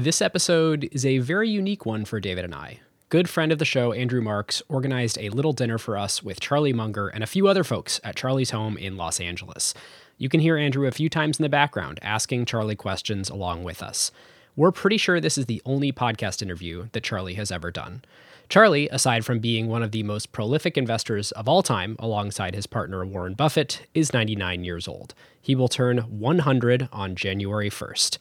This episode is a very unique one for David and I. Good friend of the show, Andrew Marks, organized a little dinner for us with Charlie Munger and a few other folks at Charlie's home in Los Angeles. You can hear Andrew a few times in the background asking Charlie questions along with us. We're pretty sure this is the only podcast interview that Charlie has ever done. Charlie, aside from being one of the most prolific investors of all time, alongside his partner Warren Buffett, is 99 years old. He will turn 100 on January 1st.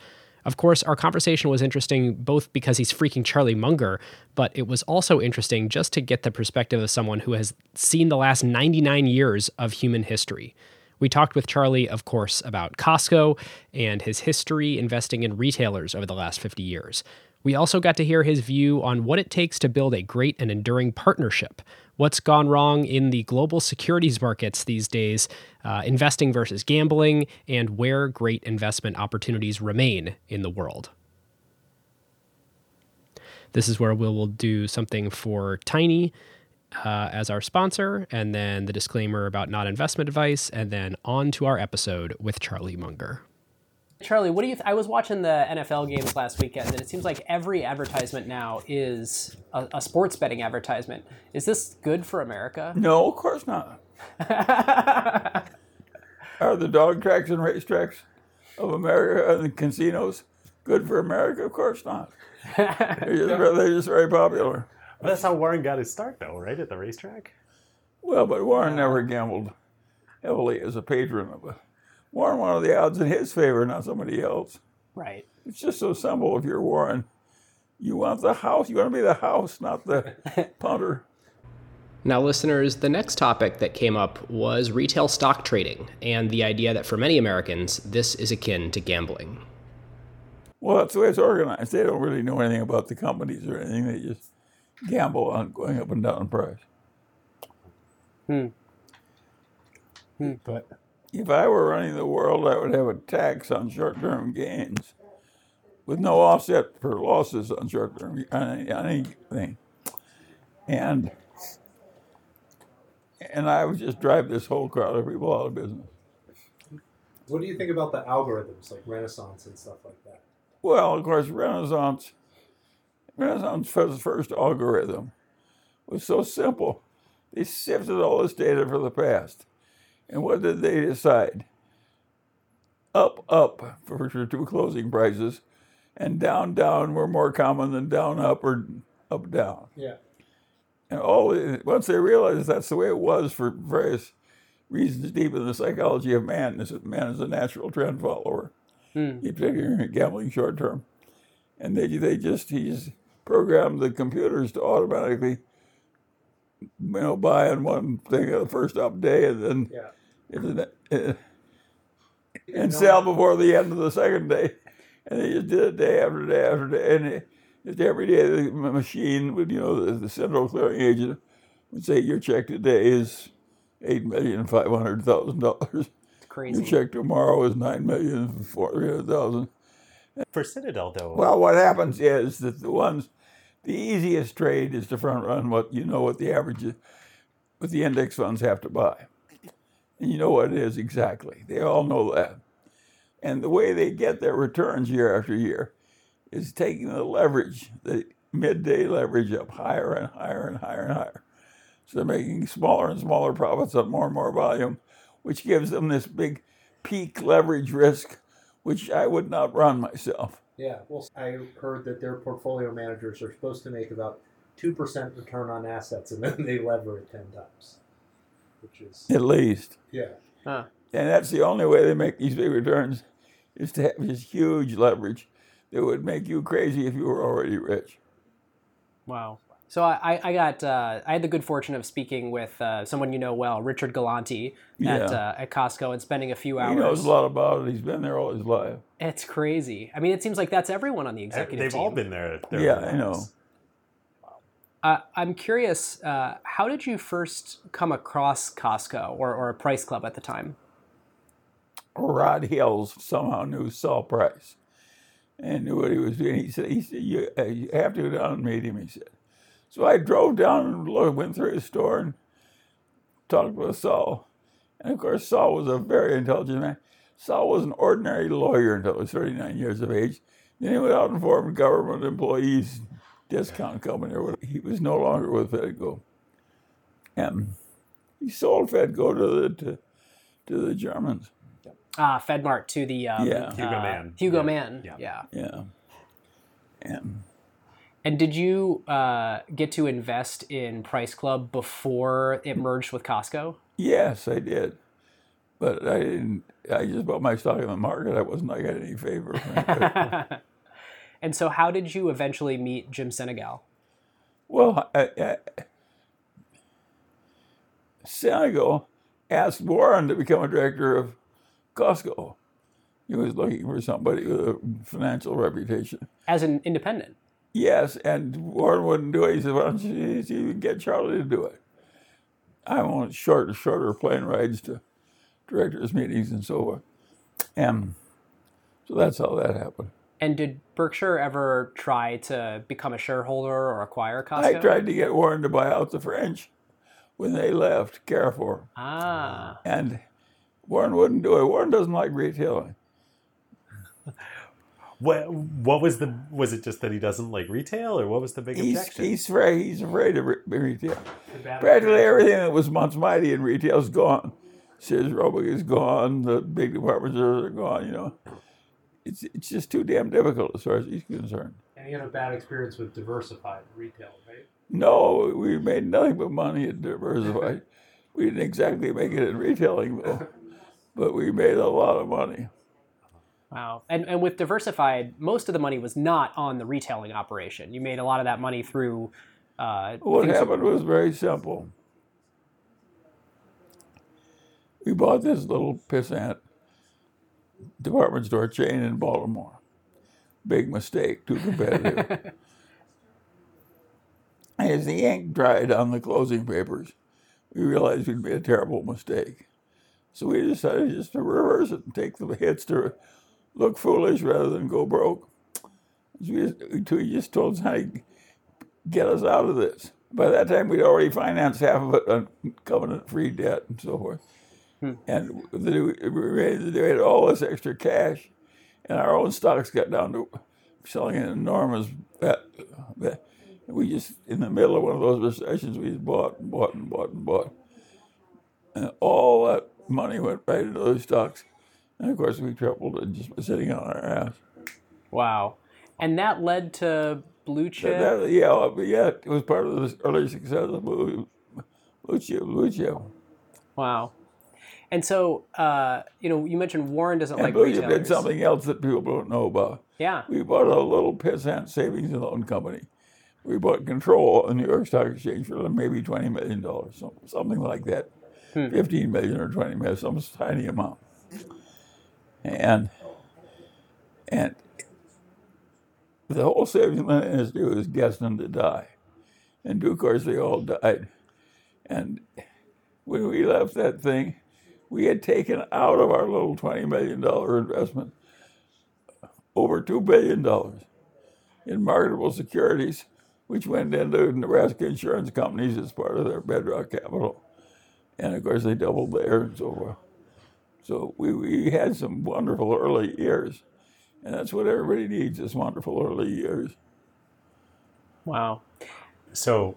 Of course, our conversation was interesting both because he's freaking Charlie Munger, but it was also interesting just to get the perspective of someone who has seen the last 99 years of human history. We talked with Charlie, of course, about Costco and his history investing in retailers over the last 50 years. We also got to hear his view on what it takes to build a great and enduring partnership what's gone wrong in the global securities markets these days, uh, investing versus gambling, and where great investment opportunities remain in the world. This is where we will do something for Tiny uh, as our sponsor, and then the disclaimer about not investment advice, and then on to our episode with Charlie Munger. Charlie, what do you? Th- I was watching the NFL games last weekend, and it seems like every advertisement now is a, a sports betting advertisement. Is this good for America? No, of course not. Are the dog tracks and racetracks of America and the casinos good for America? Of course not. They're just, they're just very popular. Well, that's how Warren got his start, though, right? At the racetrack? Well, but Warren never gambled heavily as a patron of it. Warren wanted the odds in his favor, not somebody else. Right. It's just so simple if you're Warren. You want the house. You want to be the house, not the punter. Now, listeners, the next topic that came up was retail stock trading and the idea that for many Americans, this is akin to gambling. Well, that's the way it's organized. They don't really know anything about the companies or anything. They just gamble on going up and down in price. Hmm. Hmm. But if I were running the world, I would have a tax on short-term gains with no offset for losses on short-term on anything, and and I would just drive this whole crowd of people out of business. What do you think about the algorithms like Renaissance and stuff like that? Well, of course, Renaissance, Renaissance's first algorithm was so simple. They sifted all this data for the past and what did they decide? Up, up for two closing prices, and down, down were more common than down, up, or up, down. Yeah. And all once they realized that's the way it was for various reasons deep in the psychology of man, is that man is a natural trend follower. Hmm. He figuring gambling short term, and they they just he just programmed the computers to automatically, you know, buy on one thing the first up day, and then Yeah. and uh, sell before the end of the second day. And they just did it day after day after day. And it, it, every day the machine would, you know, the, the central clearing agent would say, Your check today is eight million five hundred thousand dollars. It's crazy. Your check tomorrow is nine million four hundred thousand. for Citadel, though, Well, what happens is that the ones, the easiest trade is to front run what you know what the average, is, what the index funds have to buy. And you know what it is exactly. They all know that. And the way they get their returns year after year is taking the leverage, the midday leverage up higher and higher and higher and higher. So they're making smaller and smaller profits on more and more volume, which gives them this big peak leverage risk, which I would not run myself. Yeah. Well, I heard that their portfolio managers are supposed to make about two percent return on assets, and then they lever it ten times, which is At least. yeah. Huh. And that's the only way they make these big returns is to have this huge leverage that would make you crazy if you were already rich. Wow. So I, I got uh, I had the good fortune of speaking with uh, someone you know well, Richard Galanti, at Yeah. uh, at Costco, and spending a few hours. He knows a lot about it. He's been there all his life. It's crazy. I mean, it seems like that's everyone on the executive team. they've team. all been there. their Yeah, whole I know. Uh, I'm curious, uh, how did you first come across Costco or, or a Price Club at the time? Rod Hills somehow knew Saul Price and knew what he was doing. He said, he said you, uh, you have to go down and meet him, he said. So I drove down and looked, went through his store and talked with Saul. And of course, Saul was a very intelligent man. Saul was an ordinary lawyer until he was 39 years of age Then he went out and formed government employees discount company or whatever. He was no longer with Fedco. And he sold Fedco to the to, to the Germans. Ah, Fedmart to the um, Yeah. Hugo uh, Mann. Hugo Yeah. Mann. Yeah. yeah. Yeah. And And did you uh, get to invest in Price Club before it merged with Costco? yes, I did. But I didn't I just bought my stock in the market. I wasn't I got any favor. And so, how did you eventually meet Jim Sinegal? Well, I, I, Sinegal asked Warren to become a director of Costco. He was looking for somebody with a financial reputation. As an independent. Yes, and Warren wouldn't do it. He said, "Why don't you, you get Charlie to do it?" I want shorter, shorter plane rides to directors' meetings and so forth. And so that's how that happened. And did Berkshire ever try to become a shareholder or acquire Costco? I tried to get Warren to buy out the French when they left Carrefour. Ah, And Warren wouldn't do it. Warren doesn't like retailing. What what was the was it just that he doesn't like retail or what was the big He's objection? he's afraid he's afraid of re- retail. The Practically everything that was once mighty in retail is gone. Sears Roebuck is gone. The big department stores are gone. You know, it's it's just too damn difficult as far as he's concerned. And he had a bad experience with diversified retail, right? No, we made nothing but money at Diversified. we didn't exactly make it in retailing though, but we made a lot of money. Wow. And and with Diversified, most of the money was not on the retailing operation. You made a lot of that money through. Uh, What happened was very simple. We bought this little pissant department store chain in Baltimore. Big mistake, too competitive. As the ink dried on the closing papers, we realized we'd made a terrible mistake. So we decided just to reverse it and take the hits to look foolish rather than go broke. So we just, told us how to get us out of this. By that time, we'd already financed half of it on covenant-free debt and so forth. Hmm. And the, we had we had all this extra cash, and our own stocks got down to selling an enormous bet. bet. We just, in the middle of one of those recessions, we just bought and bought and bought and bought. And all that money went right into those stocks. And of course, we tripled and just was sitting on our ass. Wow. And that led to Blue Chip. That, that- yeah, yeah, it was part of the early success of Blue, Blue Chip. Blue Chip. wow. And so, uh, you know, you mentioned Warren doesn't And like Blue Chip did something else that people don't know about. Yeah. We bought a little pissant savings and loan company. We bought control of the New York Stock Exchange for maybe twenty million dollars, some- something like that, fifteen million or twenty million, some tiny amount. And and the whole and loan industry was destined to die. In due course, they all died. And when we left that thing, we had taken out of our little twenty million dollar investment over $2 billion in marketable securities, which went into Nebraska insurance companies as part of their bedrock capital. And of course, they doubled there and so forth. So we, we had some wonderful early years. And that's what everybody needs is wonderful early years. Wow. So,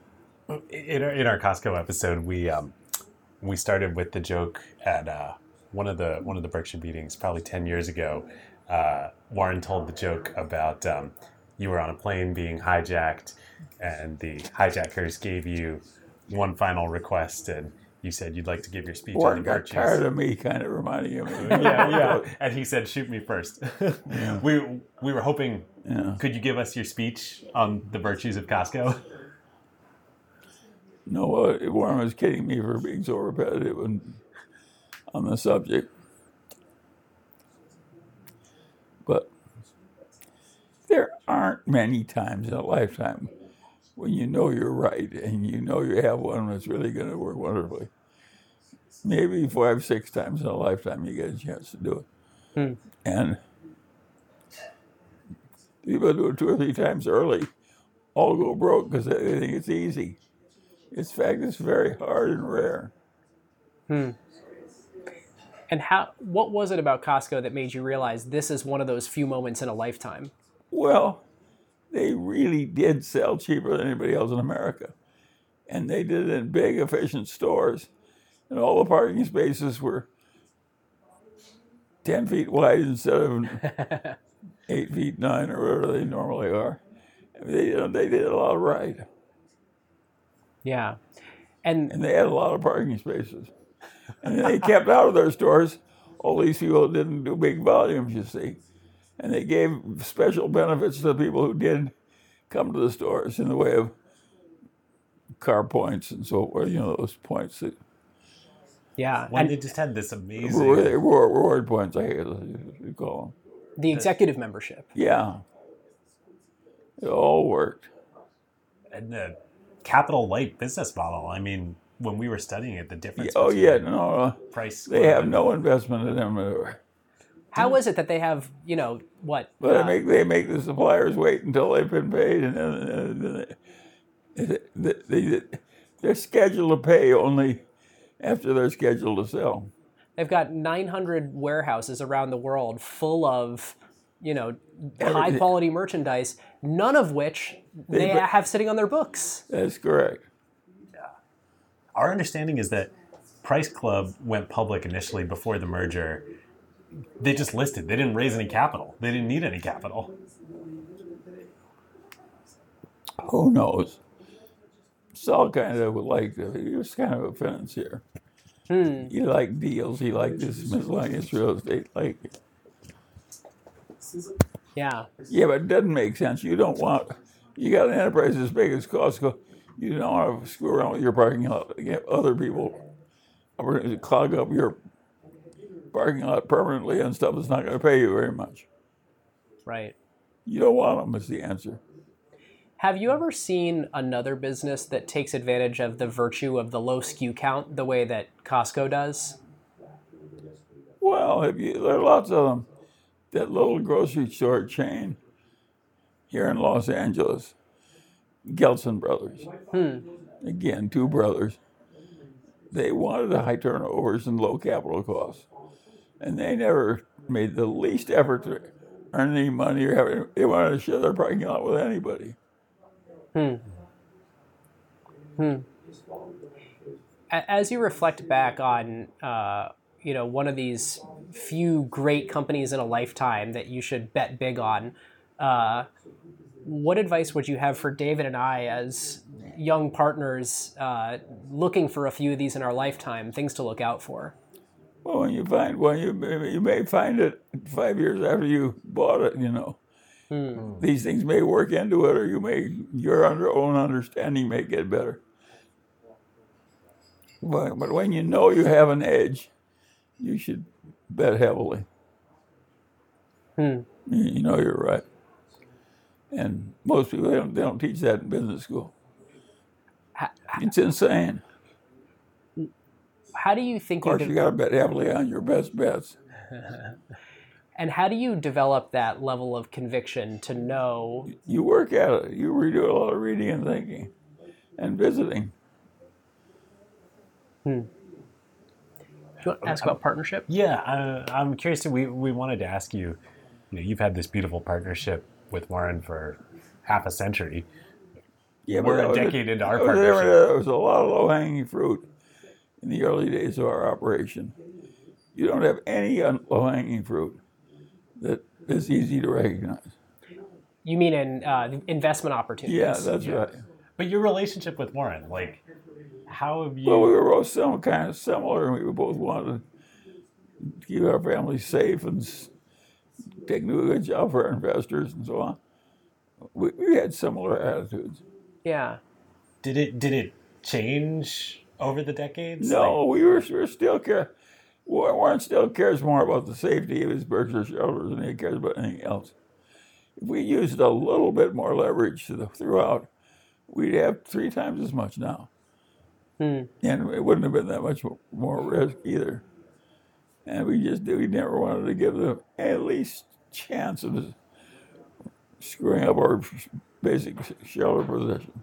in our, in our Costco episode, we um, we started with the joke at uh, one of the one of the Berkshire meetings, probably ten years ago. Uh, Warren told the joke about um, you were on a plane being hijacked, and the hijackers gave you one final request, and you said you'd like to give your speech Warren on the got virtues. tired of me kind of reminding him. yeah, yeah. And he said, "Shoot me first. we we were hoping. Yeah. Could you give us your speech on the virtues of Costco? No, uh, Warren was kidding me for being so repetitive and, on the subject. But there aren't many times in a lifetime when you know you're right and you know you have one that's really going to work wonderfully. Maybe five, six times in a lifetime you get a chance to do it. Hmm. And people do it two or three times early, all go broke because they think it's easy. In fact, it's very hard and rare. Hmm. And how? What was it about Costco that made you realize this is one of those few moments in a lifetime? Well, they really did sell cheaper than anybody else in America. And they did it in big, efficient stores. And all the parking spaces were 10 feet wide instead of 8 feet 9 or whatever they normally are. They, you know, they did a lot right. Yeah. And And they had a lot of parking spaces. And they kept out of their stores all these people didn't do big volumes, you see. And they gave special benefits to the people who did come to the stores in the way of car points and so forth, you know, those points that yeah, When and they just had this amazing. reward, reward, reward points, I guess you call them. the executive membership. Yeah. It all worked. and the capital light business model. I mean, when we were studying it, the difference. Oh, yeah, no, uh, price. they have no investment in them. How is it that they have, you know, what? But uh, they make they make the suppliers wait until they've been paid, and then, and then they, they, they, they're scheduled to pay only after they're scheduled to sell. They've got 900 warehouses around the world full of, you know, high quality merchandise, none of which they They- have sitting on their books. That's correct. Our understanding is that Price Club went public initially before the merger. They just listed. They didn't raise any capital. They didn't need any capital. Who knows? It's all kind of like uh, he was kind of a financier. Hmm. He liked deals. He liked this miscellaneous real estate. Like, Yeah. yeah, but it doesn't make sense. You don't want. You got an enterprise as big as Costco. You don't want to screw around with your parking lot. Get other people are going to clog up your parking lot permanently and stuff that's not going to pay you very much. Right. You don't want them. Is the answer. Have you ever seen another business that takes advantage of the virtue of the low SKU count the way that Costco does? Well, you, there are lots of them. That little grocery store chain here in Los Angeles, Gelson Brothers. Hmm. Again, two brothers. They wanted a high turnovers and low capital costs, and they never made the least effort to earn any money or have. They wanted to share their parking lot with anybody. A- As you reflect back on, uh, you know, one of these few great companies in a lifetime that you should bet big on, uh, what advice would you have for David and I as young partners uh, looking for a few of these in our lifetime, things to look out for? Well, when you find one, you may, you may find it five years after you bought it. You know, hmm. these things may work into it, or you may your under, own understanding may get better. But but when you know you have an edge, you should bet heavily. Hmm. You, you know you're right, and most people they don't they don't teach that in business school. It's insane. How do you think Of you, course, de- you got to bet heavily on your best bets. and how do you develop that level of conviction to know? you work at it. You re- do a lot of reading and thinking and visiting. Do you want to ask about partnership? Yeah, uh, I'm curious. We we wanted to ask you. You know, you've had this beautiful partnership with Warren for half a century. Yeah, We're a was decade into our partnership. There was a lot of low hanging fruit in the early days of our operation. You don't have any low hanging fruit that is easy to recognize. You mean in uh, investment opportunities? Yeah, that's right. But your relationship with Warren, like, how have you? Well, we were both some kind of similar, and we both wanted to keep our family safe and s- take a good job for our investors and so on. We, we had similar attitudes. Yeah. did it did it change over the decades? No, we were, we were still care. Warren still cares more about the safety of his Berkshire shareholders than he cares about anything else. If we used a little bit more leverage throughout, we'd have three times as much now, hmm. and it wouldn't have been that much more risk either. And we just do we never wanted to give them at least chance of screwing up our basic shareholder position.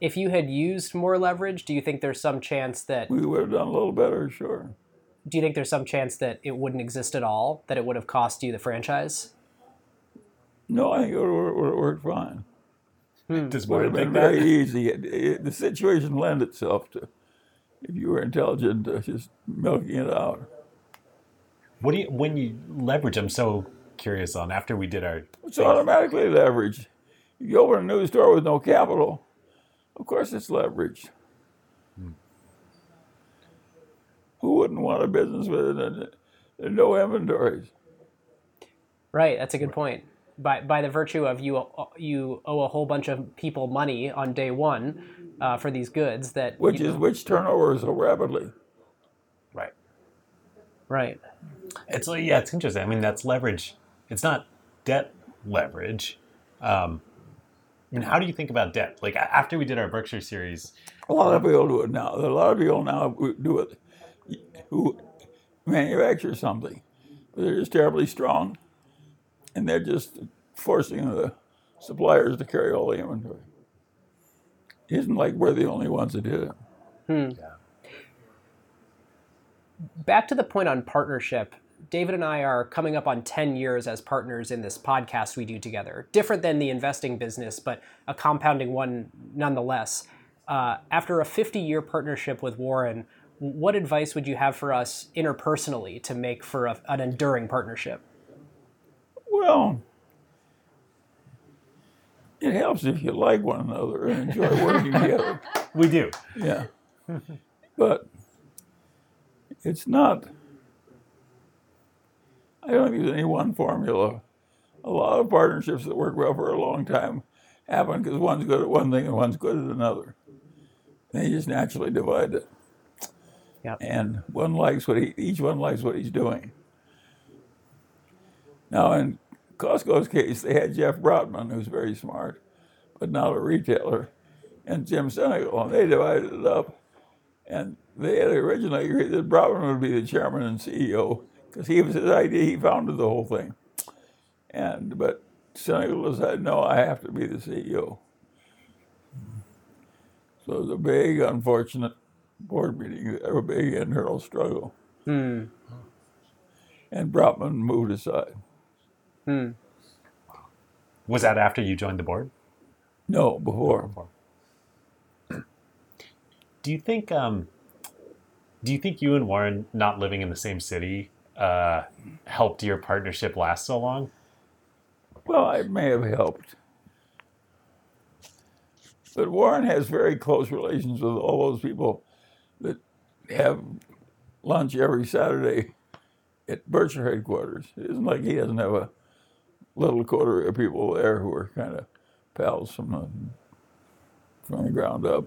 If you had used more leverage, do you think there's some chance that We would have done a little better, sure. do you think there's some chance that it wouldn't exist at all, that it would have cost you the franchise? No, I think it would have worked fine. Does Would have Warren been think very that? easy. It, it, the situation lent itself to, if you were intelligent, uh, just milking it out. What do you when you leverage? I'm so curious on after we did our. It's automatically leveraged. If you open a new store with no capital, of course it's leveraged. Who wouldn't want a business with it no inventories? Right, that's a good point. By by the virtue of you you owe a whole bunch of people money on day one uh, for these goods that Which is know- which turnover so rapidly. Right. right. It's yeah, it's interesting. I mean, that's leverage. It's not debt leverage. Um, I mean, how do you think about debt? Like after we did our Berkshire series, A lot of people do it now. A lot of people now do it who manufacture something. They're just terribly strong, and they're just forcing the suppliers to carry all the inventory. It isn't like we're the only ones that did it. Hmm. Back to the point on partnership. David and I are coming up on 10 years as partners in this podcast we do together. Different than the investing business, but a compounding one nonetheless. Uh, after a 50 year partnership with Warren, what advice would you have for us interpersonally to make for a, an enduring partnership? Well, it helps if you like one another and enjoy working together. we do. Yeah. But it's not, I don't there's any one formula. A lot of partnerships that work well for a long time happen because one's good at one thing and one's good at another. They just naturally divide it. Yep. And one likes what he, each one likes what he's doing. Now, in Costco's case, they had Jeff Brotman, who's very smart, but not a retailer, and Jim Sinegal, and they divided it up. And they had originally agreed that Brotman would be the chairman and CEO because he was his idea. He founded the whole thing. And but Sinegal decided, no, I have to be the CEO. So it was a big, unfortunate board meeting, a big internal struggle. And Brotman moved aside. Was that after you joined the board? No, before. Do you think? Um, do you think you and Warren not living in the same city uh, helped your partnership last so long? Well, it may have helped. But Warren has very close relations with all those people that have lunch every Saturday at Berkshire headquarters. It isn't like he doesn't have a little coterie of people there who are kind of pals from the, from the ground up.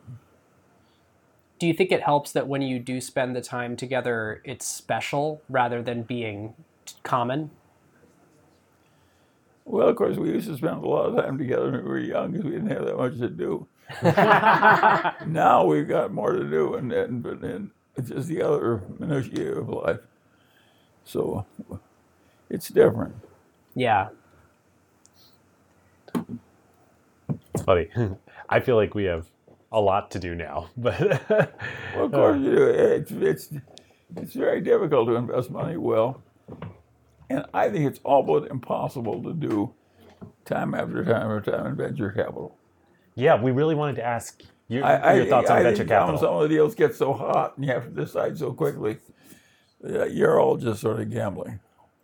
Do you think it helps that when you do spend the time together, it's special rather than being t- common? Well, of course, we used to spend a lot of time together when we were young because we didn't have that much to do. now we've got more to do, and, and, but and it's just the other minutiae of life. So it's different. Yeah. It's funny. I feel like we have a lot to do now, but Well, of course you do. It's, it's, it's very difficult to invest money well. And I think it's almost impossible to do time after time after time in venture capital. yeah, we really wanted to ask your, I, I, your thoughts on I venture think capital. Some of the deals get so hot and you have to decide so quickly. You're all just sort of gambling.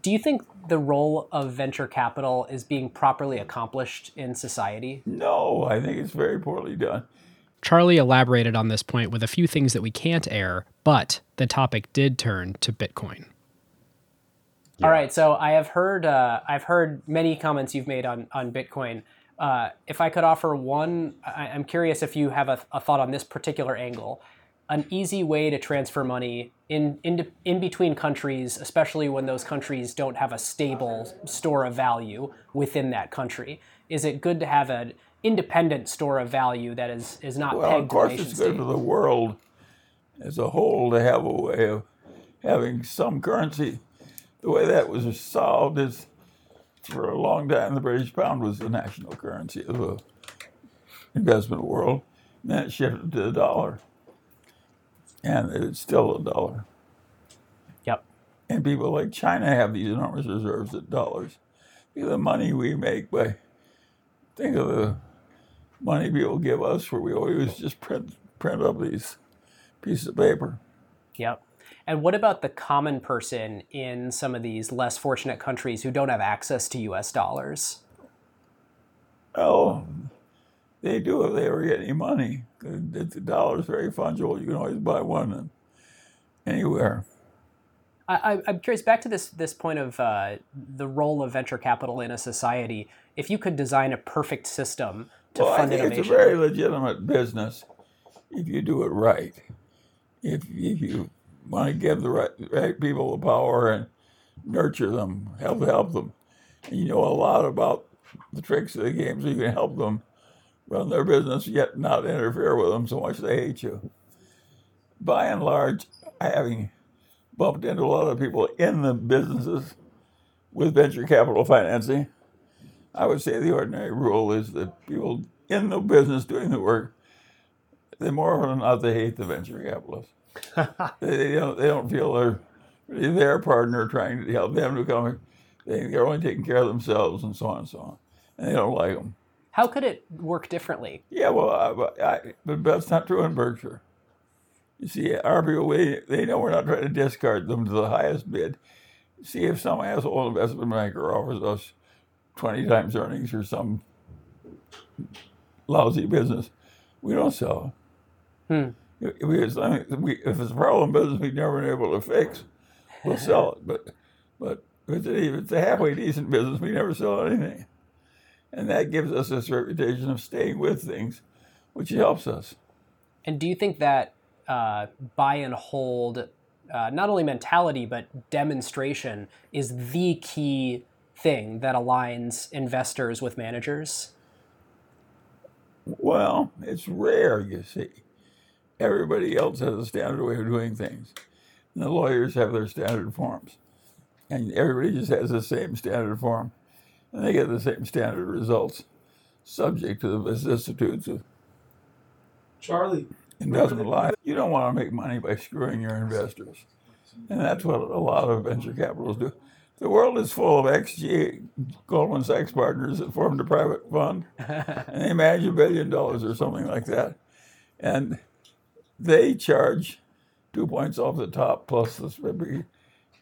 Do you think the role of venture capital is being properly accomplished in society? No, I think it's very poorly done. Charlie elaborated on this point with a few things that we can't air, but the topic did turn to Bitcoin. All right, so I have heard uh, I've heard many comments you've made on on Bitcoin. Uh, if I could offer one, I, I'm curious if you have a, a thought on this particular angle. An easy way to transfer money in, in in between countries, especially when those countries don't have a stable store of value within that country. Is it good to have an independent store of value that is is not Well, pegged of course, it's good for the world as a whole to have a way of having some currency. The way that was solved is for a long time the British pound was the national currency of the investment world. And then it shifted to the dollar. And it's still a dollar. Yep. And people like China have these enormous reserves of dollars. Think of the money we make by, think of the money people give us where we always just print, print up these pieces of paper. Yep. And what about the common person in some of these less fortunate countries who don't have access to US dollars? Oh, they do if they ever get any money. The dollar is very fungible. You can always buy one anywhere. I, am curious. Back to this this point of uh, the role of venture capital in a society. If you could design a perfect system to well, fund I think innovation, it's a very legitimate business if you do it right. If, if you want to give the right, right people the power and nurture them, help help them, and you know a lot about the tricks of the game, so you can help them run their business yet not interfere with them so much they hate you. By and large, having bumped into a lot of people in the businesses with venture capital financing, I would say the ordinary rule is that people in the business doing the work, they more often than not they hate the venture capitalists. they, they, don't they don't feel they're really their partner trying to help them to come. They, they're only taking care of themselves and so on and so on, and they don't like them. How could it work differently? Yeah, well, I, I, but that's not true in Berkshire. You see, our people, they, they know we're not trying to discard them to the highest bid. See, if some asshole investment banker offers us 20 times earnings or some lousy business, we don't sell. Hmm. We, if it's a problem business we've never been able to fix, we'll sell it. But but if it's a halfway decent business, we never sell anything. And that gives us this reputation of staying with things, which helps us. And do you think that uh, buy and hold, uh, not only mentality, but demonstration is the key thing that aligns investors with managers? Well, it's rare, you see. Everybody else has a standard way of doing things. And the lawyers have their standard forms. And everybody just has the same standard form and they get the same standard results, subject to the vicissitudes of Charlie investment life. You don't want to make money by screwing your investors, and that's what a lot of venture capitalists do. The world is full of XG Goldman Sachs partners that formed a private fund, and they manage a billion dollars or something like that, and they charge two points off the top plus the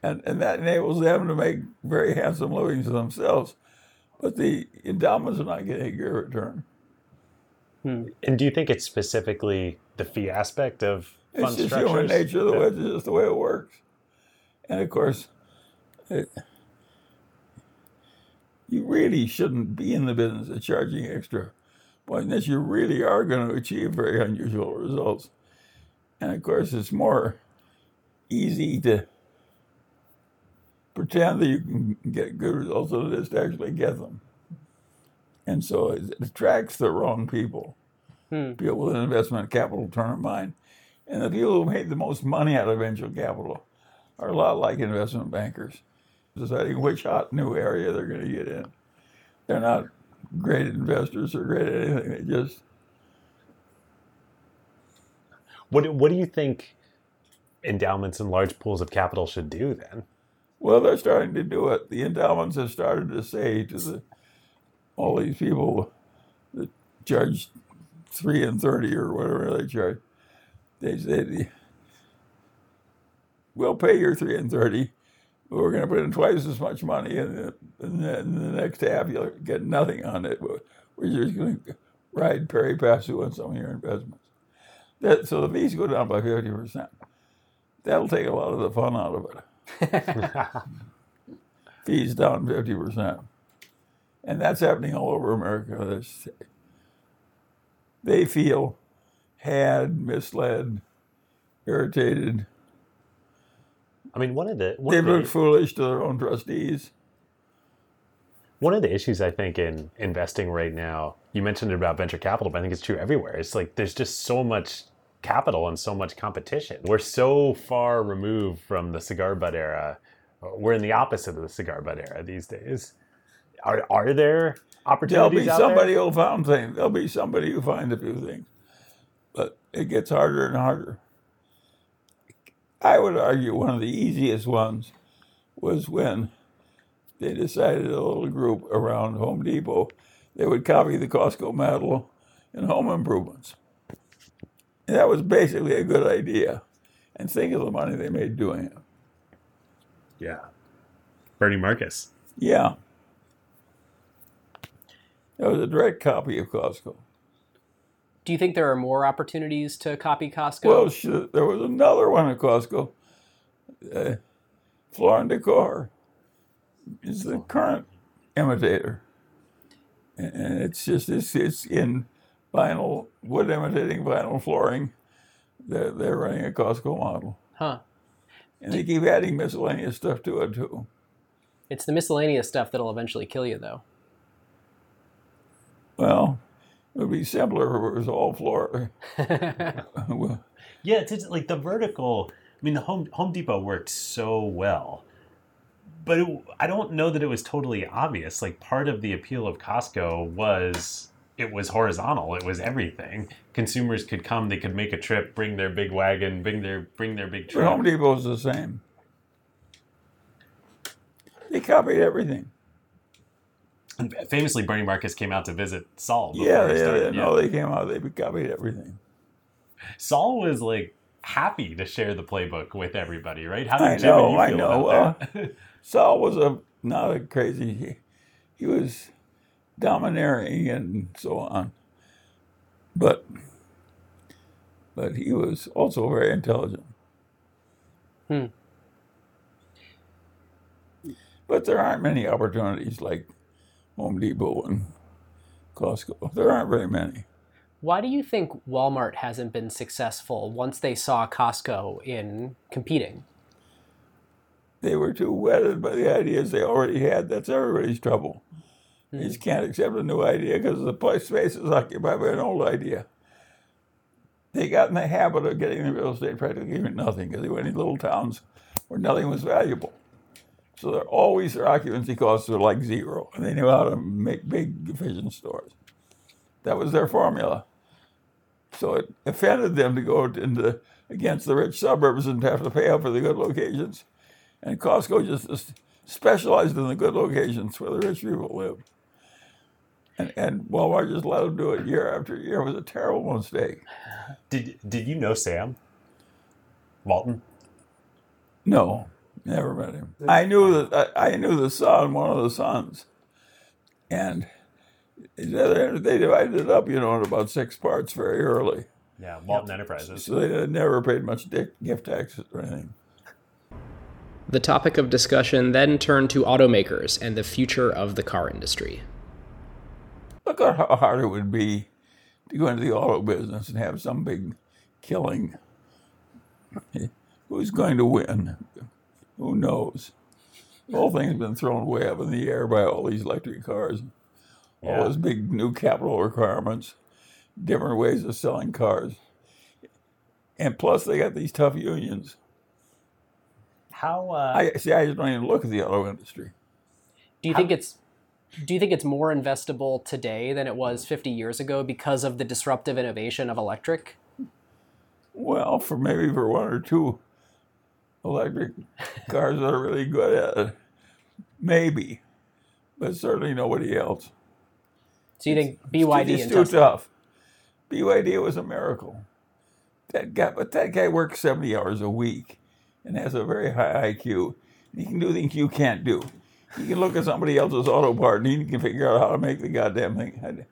and, and that enables them to make very handsome livings themselves but the endowments are not getting a good return. Hmm. And do you think it's specifically the fee aspect of fund it's just structures? human nature. The way, it's just the way it works. And of course, it, you really shouldn't be in the business of charging extra, but unless you really are going to achieve very unusual results. And of course, it's more easy to pretend that you can get good results than it is to actually get them. And so it attracts the wrong people, hmm. people with an investment capital turn of mind. And the people who made the most money out of venture capital are a lot like investment bankers, deciding which hot new area they're going to get in. They're not great investors or great at anything. They just. What, what do you think endowments and large pools of capital should do then? Well, they're starting to do it. The endowments have started to say to the, all these people that charge three and thirty or whatever they charge, they say, "We'll pay your three and thirty, but we're going to put in twice as much money, and in the next half you'll get nothing on it. We're just going to ride pari passu on some of your investments." That, so the fees go down by fifty percent. That'll take a lot of the fun out of it. Fees down 50%. And that's happening all over America. they feel had, misled, irritated. I mean, one of the one they've looked foolish to their own trustees. One of the issues I think in investing right now, you mentioned it about venture capital, but I think it's true everywhere. It's like there's just so much capital and so much competition. We're so far removed from the cigar butt era. We're in the opposite of the cigar butt era these days. Are, are there opportunities? There'll be somebody who'll find things. There'll be somebody who finds a few things, but it gets harder and harder. I would argue one of the easiest ones was when they decided a little group around Home Depot they would copy the Costco model in home improvements. And that was basically a good idea. And think of the money they made doing it. Yeah. Bernie Marcus. Yeah. That was a direct copy of Costco. Do you think there are more opportunities to copy Costco? Well, there was another one at Costco. Uh, Floor and Decor is the current imitator. And and it's just, it's, it's in vinyl, wood imitating vinyl flooring. They're, they're running a Costco model. huh. And they keep adding miscellaneous stuff to it, too. It's the miscellaneous stuff that'll eventually kill you, though. Well, it would be simpler if it was all floor. Yeah, it's, it's like the vertical. I mean, the Home Home Depot worked so well, but it, I don't know that it was totally obvious. Like part of the appeal of Costco was it was horizontal. It was everything. Consumers could come, they could make a trip, bring their big wagon, bring their bring their big But Home truck. Depot's the same. They copied everything. And famously, Bernie Marcus came out to visit Saul. before Yeah, started. they, no, they came out. They copied everything. Saul was like happy to share the playbook with everybody, right? How I Jim know, you I feel know. that? Uh, Saul was a not a crazy. He, he was domineering and so on, but but he was also very intelligent. Hmm. But there aren't many opportunities like Home Depot and Costco. There aren't very many. Why do you think Walmart hasn't been successful once they saw Costco in competing? They were too wedded by the ideas they already had. That's everybody's trouble. Hmm. They just can't accept a new idea because the place space is occupied by an old idea. They got in the habit of getting the real estate practically for nothing because they went in little towns where nothing was valuable. So they're always their occupancy costs are like zero, and they knew how to make big efficient stores. That was their formula. So it offended them to go into against the rich suburbs and have to pay up for the good locations. And Costco just specialized in the good locations where the rich people live. And, and Walmart just let them do it year after year. It was a terrible mistake. Did Did you know Sam Walton? No, never met him. I knew that I, I knew the son, one of the sons, and they they divided it up, you know, in about six parts very early. Yeah, Walton Enterprises. So they never paid much gift taxes or anything. The topic of discussion then turned to automakers and the future of the car industry. Look at how hard it would be to go into the auto business and have some big killing. Who's going to win? Who knows? The whole thing's been thrown way up in the air by all these electric cars, all Yeah. those big new capital requirements, different ways of selling cars. And plus, they got these tough unions. How? Uh, I see. I just don't even look at the auto industry. Do you think it's do you think it's more investable today than it was 50 years ago because of the disruptive innovation of electric? Well, for maybe for one or two electric cars that are really good at it, maybe, but certainly nobody else. So you think BYD it's and too Tesla? tough. BYD was a miracle. That guy, but that guy works seventy hours a week and has a very high IQ. He can do things you can't do. He can look at somebody else's auto part and you can figure out how to make the goddamn thing.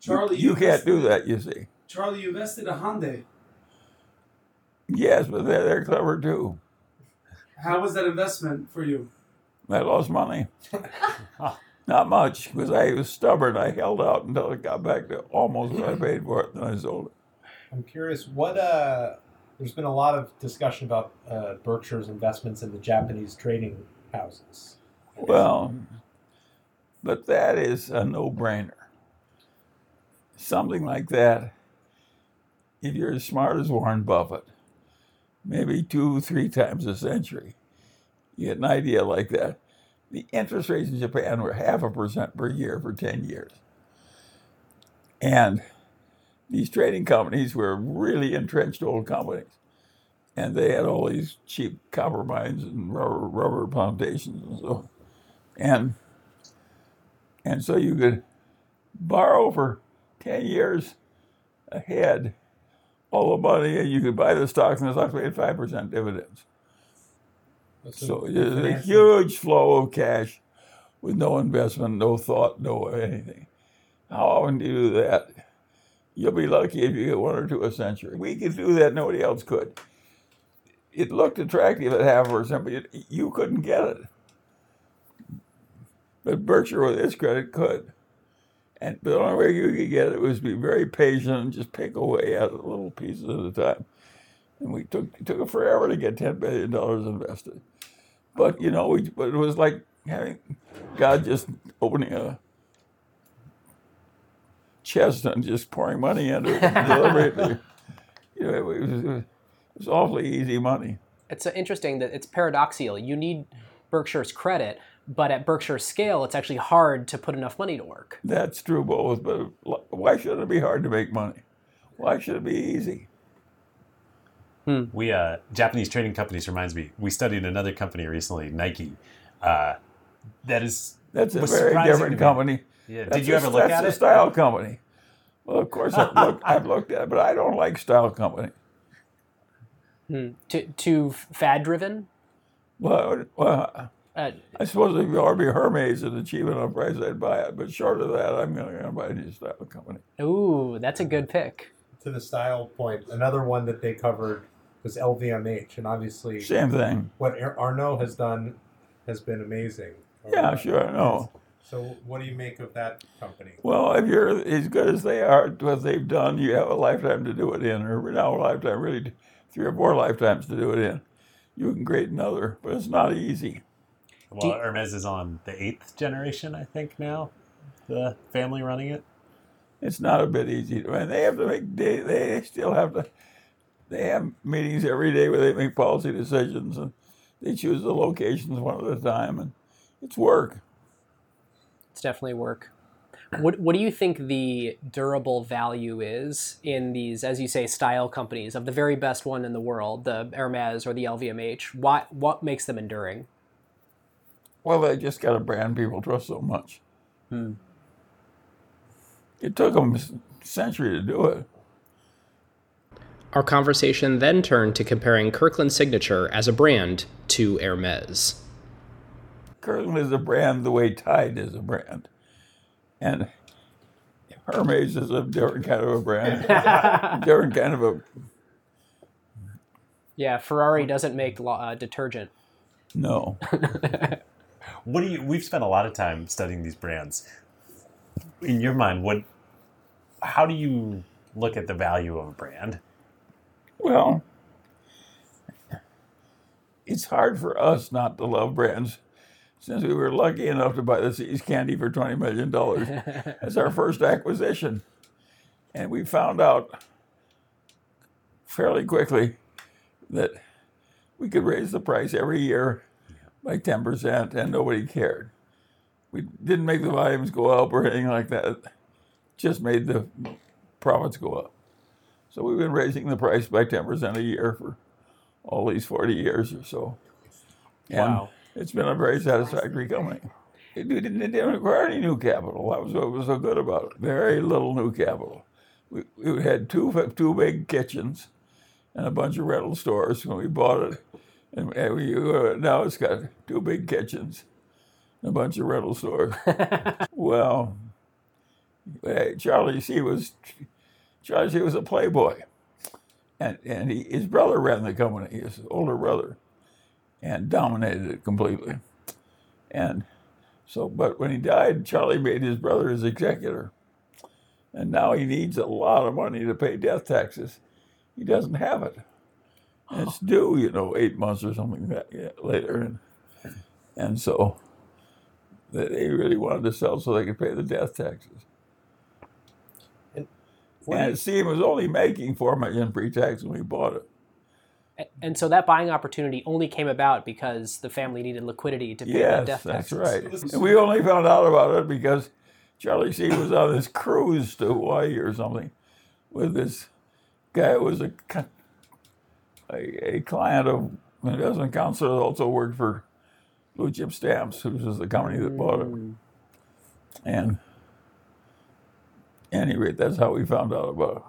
Charlie, you, you can't missed- do that. You see. Charlie, you invested a Hyundai. Yes, but they're, they're clever too. How was that investment for you? I lost money. Not much, because I was stubborn. I held out until it got back to almost what I paid for it, then I sold it. I'm curious, what uh, there's been a lot of discussion about uh, Berkshire's investments in the Japanese trading houses. Well, um, but that is a no brainer. Something like that, if you're as smart as Warren Buffett, maybe two, three times a century, you get an idea like that. The interest rates in Japan were half a percent per year for 10 years. And these trading companies were really entrenched old companies. and they had all these cheap copper mines and rubber, rubber plantations and so, and and so you could borrow for ten years ahead all the money, and you could buy the stocks, and the stocks paid five percent dividends. So there's a huge flow of cash with no investment, no thought, no anything. How often do you do that? You'll be lucky if you get one or two a century. We could do that, nobody else could. It looked attractive at half percent, but you- you couldn't get it. But Berkshire, with its credit, could. And the only way you could get it was be very patient and just pick away at it little pieces at a time. And we took it took it forever to get ten billion dollars invested. But you know, we but it was like having God just opening a chest and just pouring money into it and delivering it. You know, it was, it was, it was awfully easy money. It's interesting that it's paradoxical. You need Berkshire's credit, but at Berkshire scale, it's actually hard to put enough money to work. That's true both, but why should it be hard to make money? Why should it be easy? We uh, Japanese trading companies reminds me. We studied another company recently, Nike. Uh, that is That's a very different company. Yeah. That's Did you a- ever look that's at a it? style company. Well, of course I've looked, I've looked at it, but I don't like style company. To, to fad driven? Well, well Uh, I suppose if you ought to be Hermes at a cheap enough price, I'd buy it. But short of that, I'm going to buy any style company. ooh, that's a good pick. To the style point, another one that they covered was LVMH, and obviously Same thing. what Ar- Arnaud has done has been amazing. Yeah, sure, I know. So, what do you make of that company? Well, if you're as good as they are at what they've done, you have a lifetime to do it in, or now a lifetime, really three or four lifetimes to do it in. You can create another, but it's not easy. Well, Hermes is on the eighth generation, I think now. The family running it. It's not a bit easy. I mean, they have to make they, they still have to they have meetings every day where they make policy decisions and they choose the locations one at a time and it's work. It's definitely work. What, what do you think the durable value is in these, as you say, style companies of the very best one in the world, the Hermes or the LVMH? What what makes them enduring? Well, they just got a brand people trust so much. It took them a century to do it. Our conversation then turned to comparing Kirkland Signature as a brand to Hermes. Kirkland is a brand the way Tide is a brand. And Hermes is a different kind of a brand, different kind of a Yeah, Ferrari doesn't make uh, detergent. no. What do you? We've spent a lot of time studying these brands. In your mind, what? How do you look at the value of a brand? Well, it's hard for us not to love brands since we were lucky enough to buy the See's candy for $20 million as our first acquisition. And we found out fairly quickly that we could raise the price every year by 10% and nobody cared. We didn't make the volumes go up or anything like that, just made the profits go up. So we've been raising the price by 10% a year for all these 40 years or so. And Wow. it's been a very satisfactory company. It didn't, it didn't require any new capital. That was what was so good about it. Very little new capital. We, we had two, two big kitchens and a bunch of rental stores when we bought it. And, and we, uh, now it's got two big kitchens and a bunch of rental stores. well, eh, Charlie See was Charlie See was a playboy, and and he, his brother ran the company, his older brother, and dominated it completely. And so, but when he died, Charlie made his brother his executor, and now he needs a lot of money to pay death taxes. He doesn't have it. And it's due, you know, eight months or something that, later, and and so they they really wanted to sell so they could pay the death taxes. What And do it seemed it was only making four million pre-tax when we bought it. And so that buying opportunity only came about because the family needed liquidity to pay the death taxes Yes, that's right. And we only found out about it because Charlie See was on this cruise to Hawaii or something with this guy who was a, co- a, a client of investment counselor that also worked for Blue Chip Stamps, which is the company that bought it. Mm. And any rate, that's how we found out about it.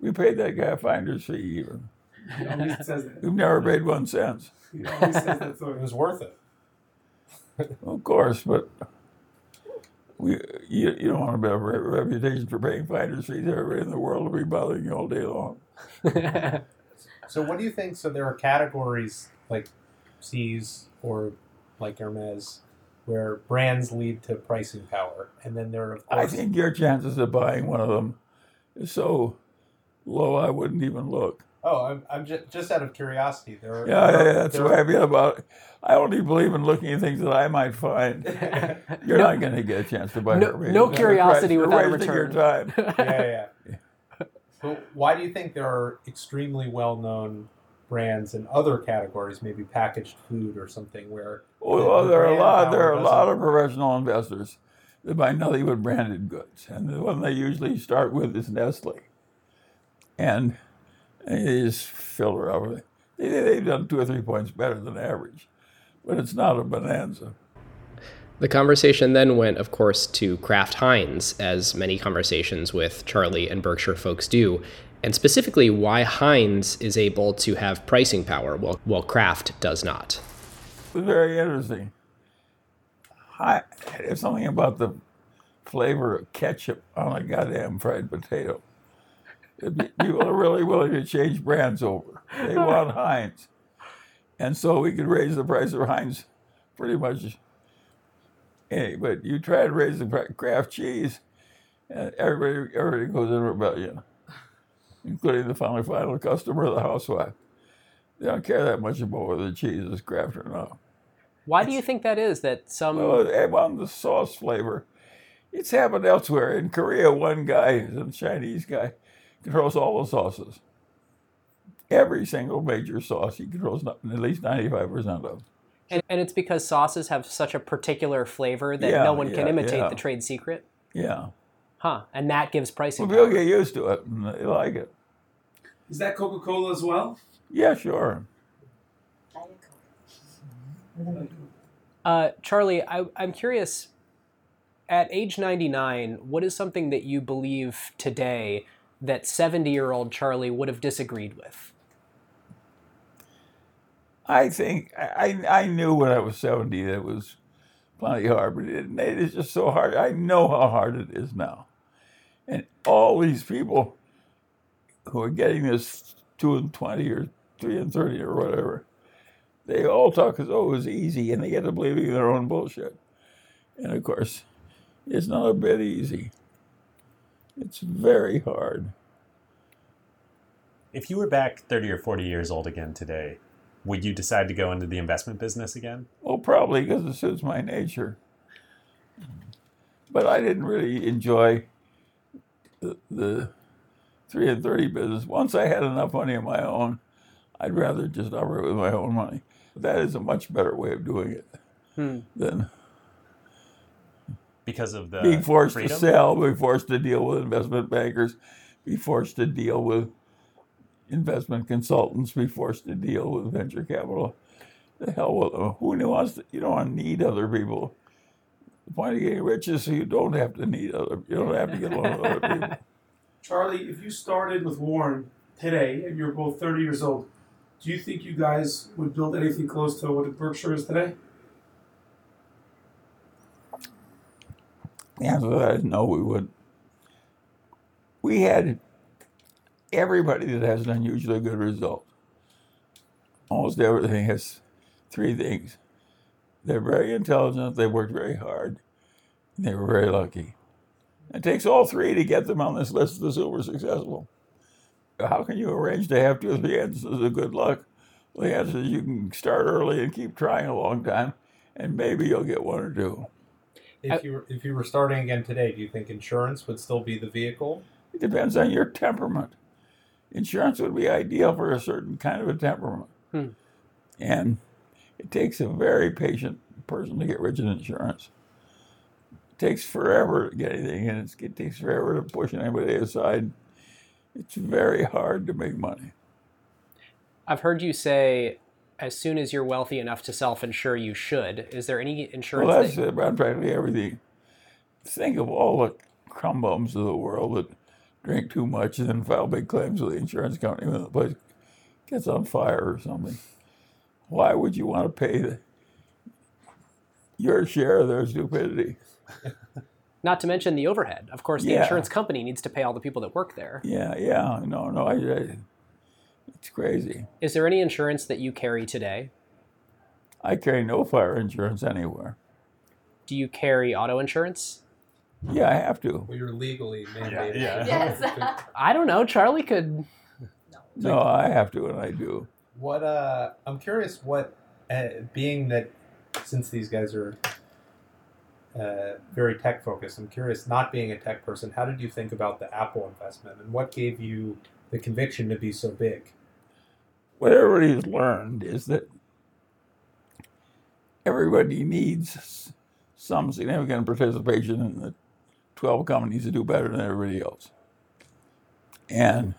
We paid that guy a finder's fee even. He always says that. We've never paid one cent. He always says that It was worth it. Of course, but we you, you don't want to better a reputation for paying finder's fees. Everybody in the world will be bothering you all day long. So, what do you think? So, there are categories like See's or like Hermes where brands lead to pricing power, and then there are of I think your chances of buying one of them is so low I wouldn't even look. oh, I'm, I'm just, just out of curiosity. There are Yeah, yeah, yeah, that's there the way I are- feel about it. I only believe in looking at things that I might find. You're not going to get a chance to buy No- Hermes. no curiosity without a You're wasting your return. time. yeah, yeah. So, why do you think there are extremely well-known brands in other categories, maybe packaged food or something, where oh, Well, the there are a lot. There are a lot of professional investors that buy nothing but branded goods, and the one they usually start with is Nestle, and they just filter. They, they've done two or three points better than average, but it's not a bonanza. The conversation then went, of course, to Kraft Heinz, as many conversations with Charlie and Berkshire folks do, and specifically why Heinz is able to have pricing power while, while Kraft does not. Very interesting. I, there's something about the flavor of ketchup on a goddamn fried potato. People are really willing to change brands over. They want Heinz. And so we could raise the price of Heinz pretty much. Hey, but you try to raise the Kraft cheese, and everybody, everybody goes in rebellion, including the final, final customer, the housewife. They don't care that much about whether the cheese is Kraft or not. Why do you think that is? That some Well, want the sauce flavor. It's happened elsewhere. In Korea, one guy, some Chinese guy, controls all the sauces. Every single major sauce he controls at least 95% of. And, and it's because sauces have such a particular flavor that Yeah, no one can yeah, imitate yeah. the trade secret. Yeah. Huh. And that gives pricing Well, people power. get used to it and they like it. Is that Coca Cola as well? Yeah, sure. Uh, Charlie, I, I'm curious. At age 99, what is something that you believe today that 70 year old Charlie would have disagreed with? I think I, I knew when I was 70 that it was plenty hard, but it, it is just so hard. I know how hard it is now. And all these people who are getting this 2 and 20 or 3 and 30 or whatever, they all talk as though it was easy and they get to believing their own bullshit. And of course, it's not a bit easy. It's very hard. If you were back 30 or 40 years old again today, would you decide to go into the investment business again? Well, probably because it suits my nature. But I didn't really enjoy the, the three and thirty business. Once I had enough money of my own, I'd rather just operate with my own money. That is a much better way of doing it Hmm. than Because of the being forced freedom? to sell, being forced to deal with investment bankers, be forced to deal with investment consultants, be forced to deal with venture capital. The hell with them. Who wants to, you don't need other people. The point of getting rich is so you don't have to need other, you don't have to get along with other people. Charlie, if you started with Warren today and you're both 30 years old, do you think you guys would build anything close to what Berkshire is today? The answer to that is no, we wouldn't. We had everybody that has an unusually good result. Almost everything has three things. They're very intelligent, they worked very hard, and they were very lucky. It takes all three to get them on this list of the super successful. How can you arrange to have two or three instances of good luck? Well, the answer is you can start early and keep trying a long time, and maybe you'll get one or two. If you were, if you were starting again today, do you think insurance would still be the vehicle? It depends on your temperament. Insurance would be ideal for a certain kind of a temperament. Hmm. And it takes a very patient person to get rich in insurance. It takes forever to get anything, and it's, it takes forever to push anybody aside. It's very hard to make money. I've heard you say as soon as you're wealthy enough to self-insure, you should. Is there any insurance? Well, that's that- about practically everything. Think of all the crumbums of the world that drink too much and then file big claims with the insurance company when the place gets on fire or something. Why would you want to pay the, your share of their stupidity? Not to mention the overhead. Of course, the Yeah. insurance company needs to pay all the people that work there. Yeah, yeah, no, no, I, I, it's crazy. Is there any insurance that you carry today? I carry no fire insurance anywhere. Do you carry auto insurance? Yeah, I have to. Well, you're legally mandated. yeah. Yes. I don't know. Charlie could. No, I have to, and I do. What uh, I'm curious. What uh, being that since these guys are uh, very tech focused, I'm curious. Not being a tech person, how did you think about the Apple investment, and what gave you the conviction to be so big? what everybody's learned is that everybody needs some significant participation in the 12 companies to do better than everybody else. And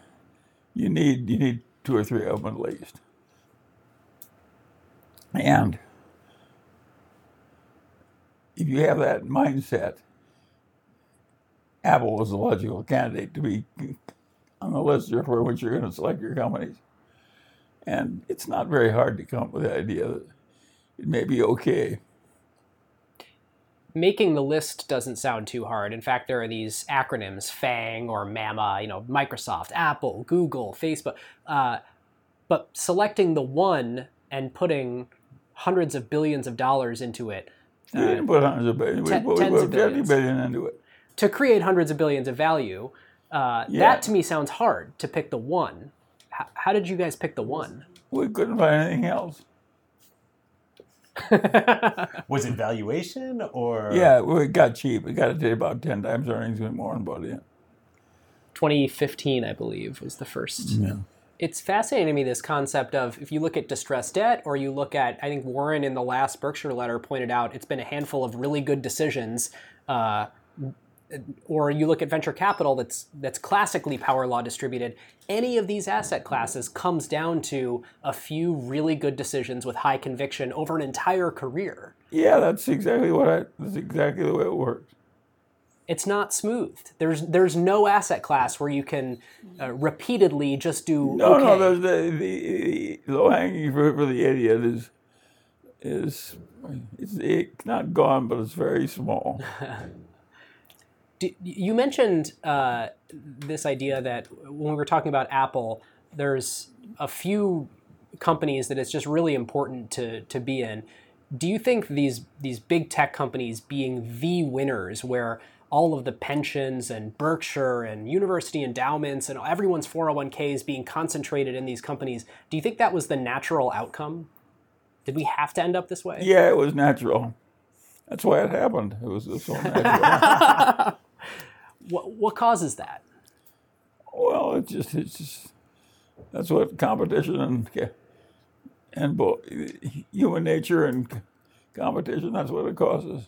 you need you need two or three of them at least. And if you have that mindset, Apple was a logical candidate to be on the list for which you're going to select your companies. And it's not very hard to come up with the idea that it may be okay. Making the list doesn't sound too hard. In fact, there are these acronyms: FANG or MAMA. You know, Microsoft, Apple, Google, Facebook. Uh, but selecting the one and putting hundreds of billions of dollars into it You didn't put hundreds of billion. We put, we tens put of 50 billions. billion into it. to create hundreds of billions of value. Uh, Yeah. That to me sounds hard to pick the one. How, how did you guys pick the one? We couldn't find anything else. Was it valuation or? Yeah, we got cheap. We got it to about 10 times earnings with more than bought in. 2015, I believe, was the first. Yeah. It's fascinating to me this concept of if you look at distressed debt or you look at, I think Warren in the last Berkshire letter pointed out it's been a handful of really good decisions. Uh, or you look at venture capital that's that's classically power law distributed. Any of these asset classes comes down to a few really good decisions with high conviction over an entire career. Yeah, that's exactly what I, that's exactly the way it works. it's not smoothed. There's there's no asset class where you can uh, repeatedly just do No, okay. no, there's the, the, the low hanging fruit for the idiot is, is it's, it's not gone, but it's very small. Do- you mentioned uh, this idea that when we were talking about Apple, there's a few companies that it's just really important to to be in. Do you think these these big tech companies being the winners, where all of the pensions and Berkshire and university endowments and everyone's 401ks being concentrated in these companies, do you think that was the natural outcome? Did we have to end up this way? Yeah, it was natural. That's why it happened. It was just so natural. What, what causes that? well, it's just it's just that's what competition and and human nature and competition. That's what it causes.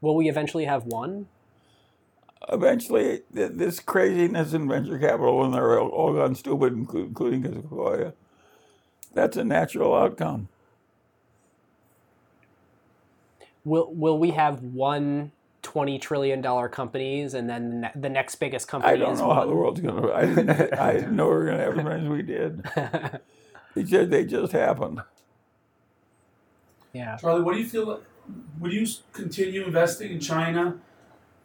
Will we eventually have one? Eventually, this craziness in venture capital when they're all, all gone stupid, including Sequoia, that's a natural outcome. Will will we have one twenty trillion dollar companies and then the next biggest company I don't is know one? how the world's gonna. I didn't. I didn't know we were gonna have as many as we did. It just they just happened. yeah. Charlie, what do you feel? Like, would you continue investing in China?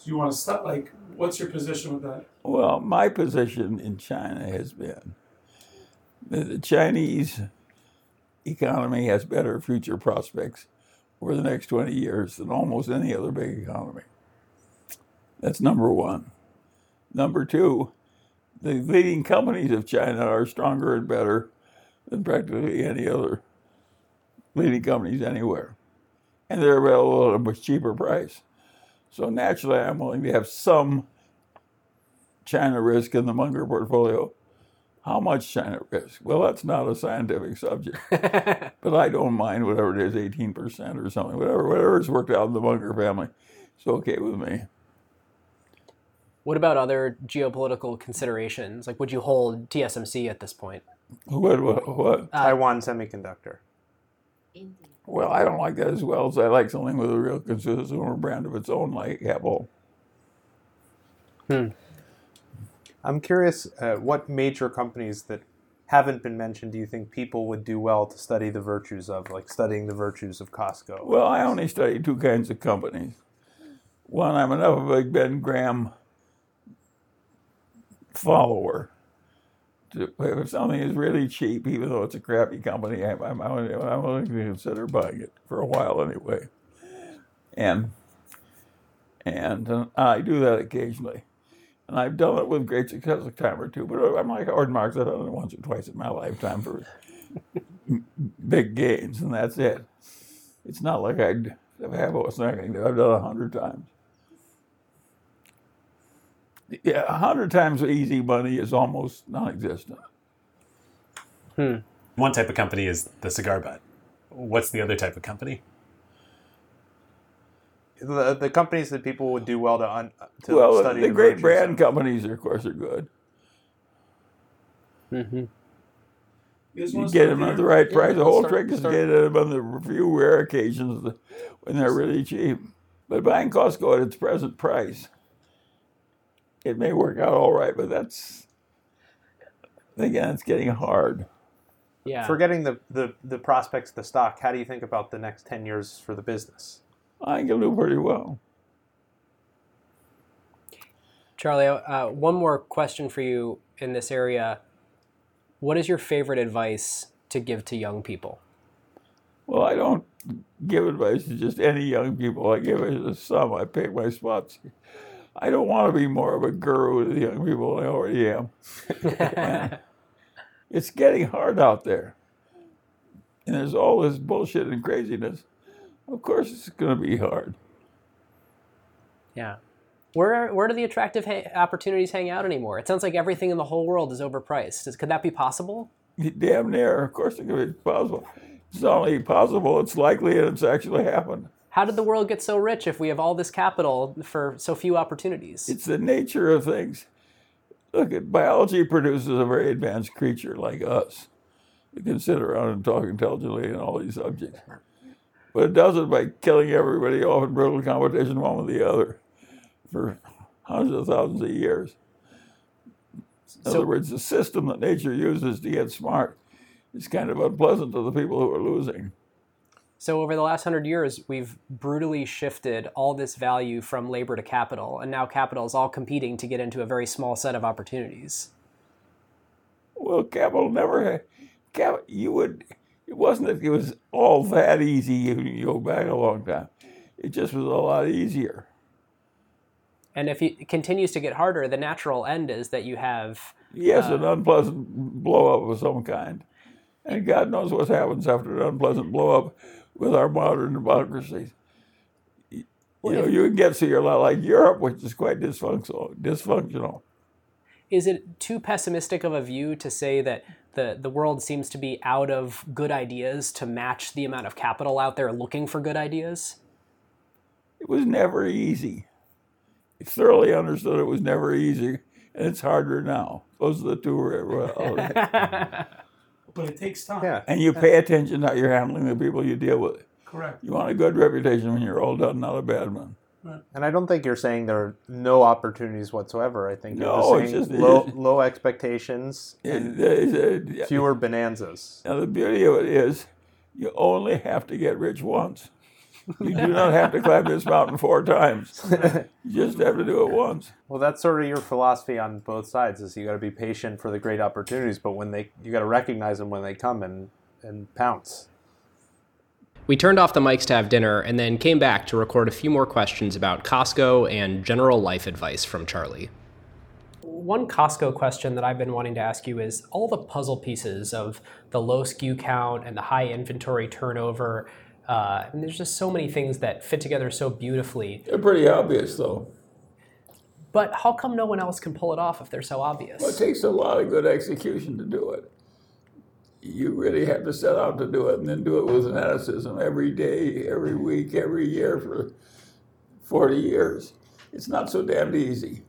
Do you want to stop? Like, what's your position with that? Well, my position in China has been that the Chinese economy has better future prospects over the next 20 years than almost any other big economy. That's number one. Number two, the leading companies of China are stronger and better than practically any other leading companies anywhere. And they're available at a much cheaper price. So naturally, I'm willing to have some China risk in the Munger portfolio. How much China risk? Well, that's not a scientific subject, but I don't mind whatever it is, 18% or something, whatever, whatever's worked out in the Munger family. It's okay with me. What about other geopolitical considerations? Like, would you hold TSMC at this point? What, what, what? Uh, Taiwan Semiconductor. Well, I don't like that as well as I like something with a real consumer brand of its own, like Apple. Hmm. I'm curious, uh, what major companies that haven't been mentioned do you think people would do well to study the virtues of, like studying the virtues of Costco? Well, I only study two kinds of companies. One, I'm enough of a Ben Graham follower. To, if something is really cheap, even though it's a crappy company, I'm, I'm, I'm going to consider buying it for a while anyway. And and uh, I do that occasionally. And I've done it with great success a time or two, but I'm like Howard Marks, I've done it once or twice in my lifetime for big gains, and that's it. It's not like I'd have a second. I've done a hundred times. Yeah, a hundred times easy money is almost non-existent. Hmm. One type of company is the cigar butt. What's the other type of company? The, the companies that people would do well to, un, to Well, study the the great brand of. companies, of course, are good. Mm-hmm. You You get them at the right Yeah, price. The whole start- trick is start- to get them on the few rare occasions when they're really cheap. But buying Costco at its present price, it may work out all right, but that's again, it's getting hard. Yeah. Forgetting the, the, the prospects of the stock, how do you think about the next 10 years for the business? I think it'll do pretty well. Charlie, uh, one more question for you in this area. What is your favorite advice to give to young people? Well, I don't give advice to just any young people. I give it to some. I pick my spots. I don't want to be more of a guru to the young people than I already am. It's getting hard out there. And there's all this bullshit and craziness. Of course, it's going to be hard. Yeah. Where where do the attractive ha- opportunities hang out anymore? It sounds like everything in the whole world is overpriced. Is, could that be possible? Damn near. Of course, it could be possible. It's not only possible, it's likely and it's actually happened. How did the world get so rich if we have all this capital for so few opportunities? It's the nature of things. Look, at biology produces a very advanced creature like us that can sit around and talk intelligently on all these subjects. But it does it by killing everybody off in brutal competition one with the other for hundreds of thousands of years. In So- other words, the system that nature uses to get smart is kind of unpleasant to the people who are losing. So over the last hundred years, we've brutally shifted all this value from labor to capital, and now capital is all competing to get into a very small set of opportunities. Well, capital never. Cap, you would. It wasn't that it was all that easy. You go back a long time. It just was a lot easier. And if it continues to get harder, the natural end is that you have Yes, an um, unpleasant blow up of some kind, and God knows what happens after an unpleasant blow up with our modern democracies. You know, you can get so you're a lot like Europe, which is quite dysfunctional. Dysfunctional. is it too pessimistic of a view to say that the, the world seems to be out of good ideas to match the amount of capital out there looking for good ideas? It was never easy. I thoroughly understood it was never easy, and it's harder now. Those are the two. realities. But it takes time. Yeah. And you pay attention how you're handling the people you deal with. Correct. You want a good reputation when you're all done, not a bad one. And I don't think you're saying there are no opportunities whatsoever. I think you're just saying just- low, low expectations and It- it- fewer bonanzas. Now, the beauty of it is you only have to get rich once. You do not have to climb this mountain four times. You just have to do it once. Well, that's sort of your philosophy on both sides. Is you got to be patient for the great opportunities, but when they you got to recognize them when they come and and pounce. We turned off the mics to have dinner and then came back to record a few more questions about Costco and general life advice from Charlie. One Costco question that I've been wanting to ask you is all the puzzle pieces of the low SKU count and the high inventory turnover. Uh, and there's just so many things that fit together so beautifully. They're pretty obvious, though. But how come no one else can pull it off if they're so obvious? Well, it takes a lot of good execution to do it. You really have to set out to do it and then do it with fanaticism every day, every week, every year for 40 years. It's not so damned easy.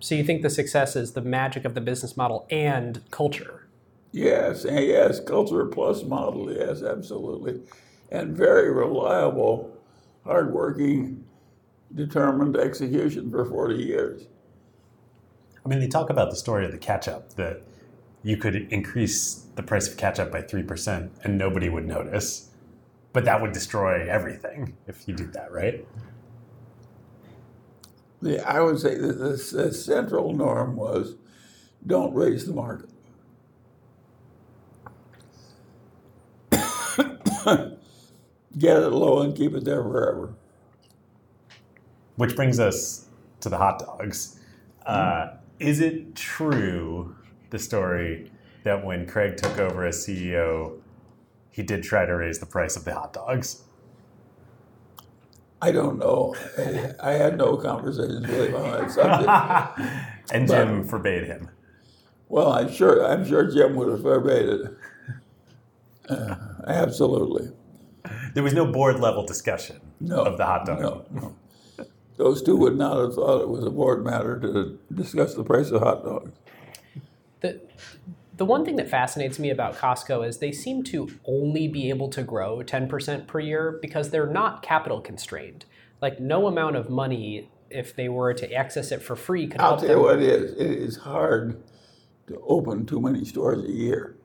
So you think the success is the magic of the business model and culture? Yes, and yes, culture plus model, yes, absolutely. And very reliable, hardworking, determined execution for 40 years. I mean, they talk about the story of the ketchup that you could increase the price of ketchup by 3% and nobody would notice. But that would destroy everything if you did that, right? The, I would say that the, the central norm was don't raise the market. Get it low and keep it there forever. Which brings us to the hot dogs. Uh, is it true, the story, that when Craig took over as CEO, he did try to raise the price of the hot dogs? I don't know. I, I had no conversations with him on that subject. and Jim forbade him. Well, I'm sure. I'm sure Jim would have forbade it. Uh, absolutely. There was no board level discussion No. of the hot dog. No, no. Those two would not have thought it was a board matter to discuss the price of hot dogs. The, the one thing that fascinates me about Costco is they seem to only be able to grow 10% per year because they're not capital constrained. Like, no amount of money, if they were to access it for free, could I'll help tell you what it is. It is hard to open too many stores a year.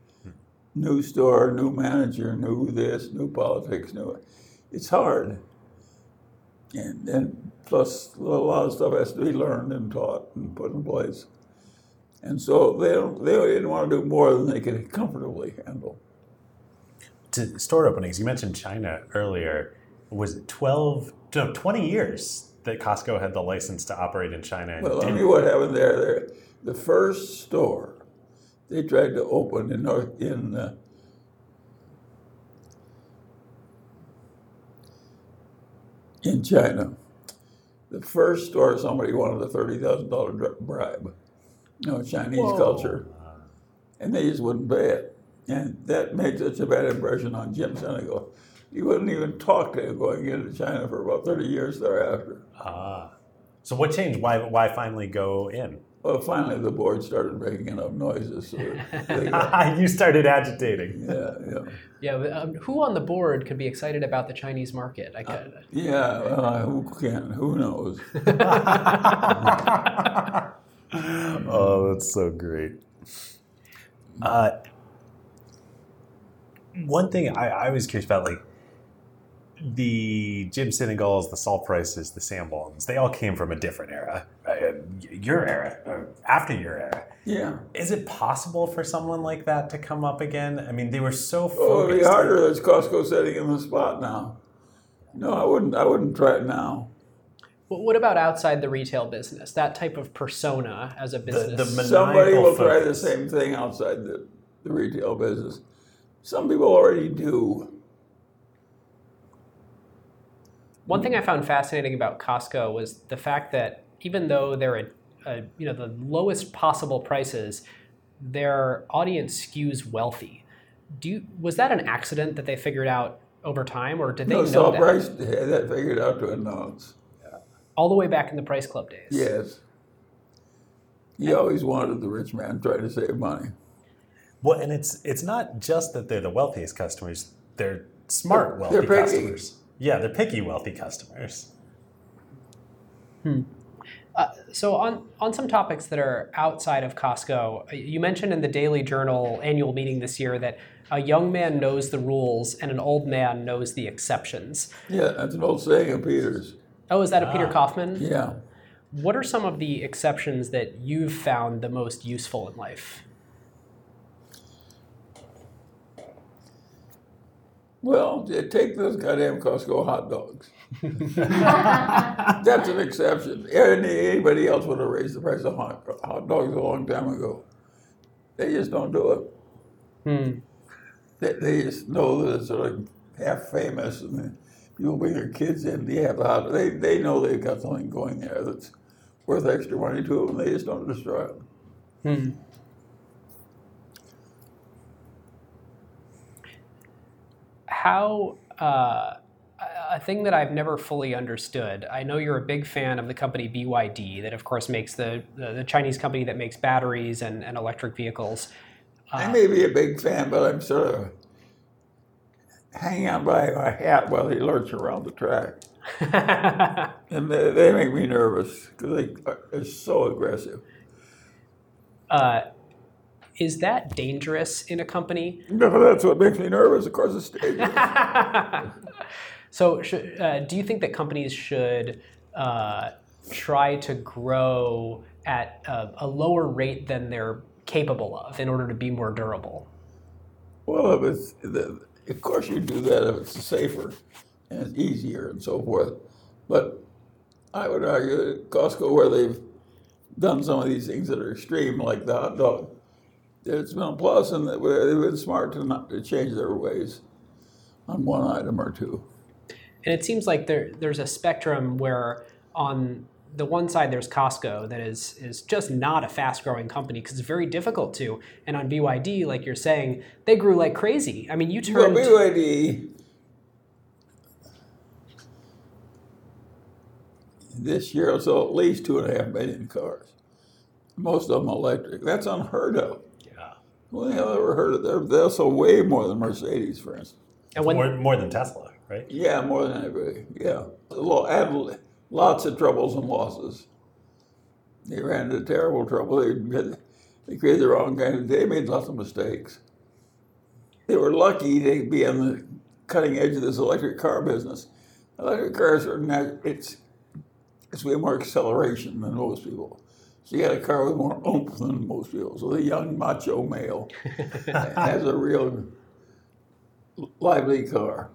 New store, new manager, new this, new politics, new. It's hard. And then plus a lot of stuff has to be learned and taught and put in place. And so they they didn't want to do more than they could comfortably handle. To store openings, you mentioned China earlier. Was it 12, no, 20 years that Costco had the license to operate in China? and Well, tell you what happened there. there. The first store they tried to open in North in uh, in China. The first store somebody wanted a thirty thousand dollar bribe. You know, Chinese culture, and they just wouldn't pay it, and that made such a bad impression on Jim Sinegal. He wouldn't even talk to him going into China for about thirty years thereafter. Ah. So what changed? Why, why finally go in? Well, finally, the board started making enough noises. So got, you started agitating. yeah, yeah, Yeah, but, um, who on the board could be excited about the Chinese market? I could. yeah. Uh, who can? Who knows? oh, that's so great. Uh, one thing I, I was curious about, like the Jim Sinegals, the Sol Prices, the Sambons, they all came from a different era, right? your era, after your era. Yeah. Is it possible for someone like that to come up again? I mean, they were so Oh, it'd be harder. There's Costco setting in the spot now. No, I wouldn't. I wouldn't try it now. Well, what about outside the retail business? That type of persona as a business. the man- Somebody Maniacal will try the same thing outside the, the retail business. Some people already do. One thing I found fascinating about Costco was the fact that even though they're at uh, you know the lowest possible prices, their audience skews wealthy. Do you, was that an accident that they figured out over time, or did they No, know Sol that Price had that figured out to a nose. All the way back in the Price Club days? Yes. He always wanted the rich man trying to save money. Well, and it's it's not just that they're the wealthiest customers; they're smart They're- wealthy they're picky. customers. Yeah, they're picky wealthy customers. Hmm. So on on some topics that are outside of Costco, you mentioned in the Daily Journal annual meeting this year that a young man knows the rules and an old man knows the exceptions. Yeah, that's an old saying of Peter's. Oh, is that a Peter Kaufman? Yeah. What are some of the exceptions that you've found the most useful in life? Well, take those goddamn Costco hot dogs. That's an exception. Anybody else would have raised the price of hot, hot dogs a long time ago. They just don't do it. Hmm. They, they just know that it's like half famous, and then people bring their kids in. They have the hot. They they know they've got something going there that's worth extra money to them. They just don't destroy it. Hmm. How uh, a thing that I've never fully understood. I know you're a big fan of the company BYD, that of course makes the the, the Chinese company that makes batteries and, and electric vehicles. I may be a big fan, but I'm sort of hanging on by my hat while he lurch around the track. And they, they make me nervous because they are they're so aggressive. uh, is that dangerous in a company? No, that's what makes me nervous. Of course, it's dangerous. So, should, uh, do you think that companies should uh, try to grow at a, a lower rate than they're capable of in order to be more durable? Well, if it's, the, of course you do that if it's safer and easier and so forth. But I would argue that Costco, where they've done some of these things that are extreme, like the hot dog, it's been a plus and they've been smart to not to change their ways on one item or two. And it seems like there there's a spectrum where on the one side there's Costco that is is just not a fast growing company because it's very difficult to. And on BYD, like you're saying, they grew like crazy. I mean, you turned Well, turned BYD this year will sell at least two and a half million cars. Most of them electric. That's unheard of. Yeah. Who the hell ever heard of that? They'll sell way more than Mercedes, for instance. and when More, more than Tesla, right? Yeah, more than anybody. Yeah. A little, had lots of troubles and losses. They ran into terrible trouble. They, they created the wrong kind of, they made lots of mistakes. They were lucky to be on the cutting edge of this electric car business. Electric cars are not, it's, it's way more acceleration than most people. So you got a car with more oomph than most people. So the young macho male has a real lively car.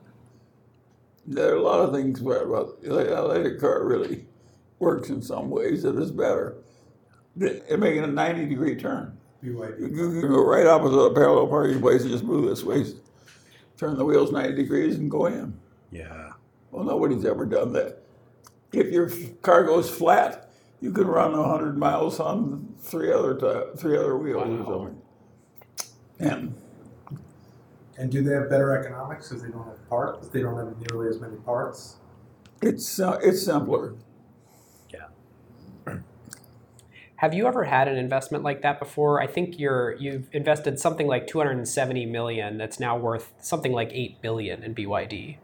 There are a lot of things where electric car really works in some ways that is better. They're making a 90 degree turn. You can go right opposite a parallel parking place and just move this way, turn the wheels 90 degrees and go in. Yeah. Well, nobody's ever done that. If your car goes flat, you can run 100 miles on three other ti three other wheels or something. And And do they have better economics because they don't have parts? They don't have nearly as many parts. it's uh, it's simpler. Yeah. Have you ever had an investment like that before? I think you're you've invested something like 270 million that's now worth something like 8 billion in BYD.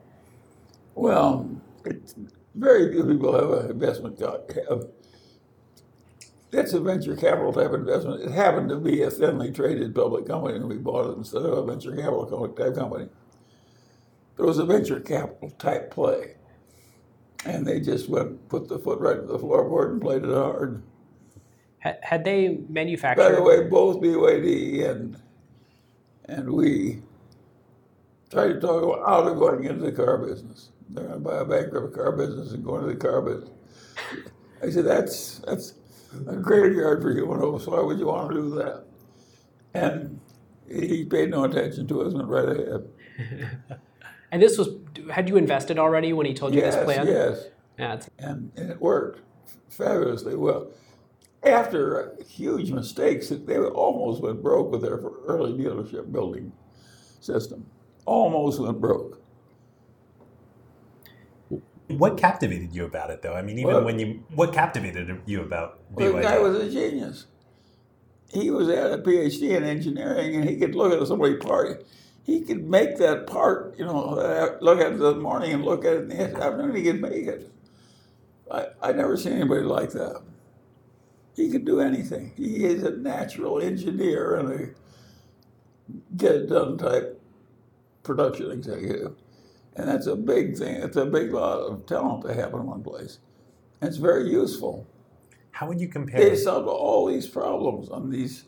Well, it's very few people have an investment. co- Have, that's a venture capital type investment. It happened to be a thinly traded public company, and we bought it instead of a venture capital type company. But it was a venture capital type play, and they just went put the foot right to the floorboard and played it hard. Had, had they manufactured By the way, both BYD and and we tried to talk about out of going into the car business. They're going to buy a bankrupt car business and go into the car business. I said, that's that's a graveyard for human hopes. Why would you want to do that? And he paid no attention to us and went right ahead. And this was had you invested already when he told you Yes, this plan? yes. Yeah, and, and it worked fabulously well. After huge mistakes, they almost went broke with their early dealership building system. Almost went broke. What captivated you about it, though? I mean, even What? when you, what captivated you about Well, the guy was a genius. He was at a PhD in engineering, and he could look at somebody part. He could make that part, you know, uh, look at it in the morning and look at it in the afternoon. He could make it. I I never seen anybody like that. He could do anything. He is a natural engineer and a get it done type production executive, and that's a big thing. It's a big lot of talent to have in one place. And it's very useful How would you compare? they solve all these problems on these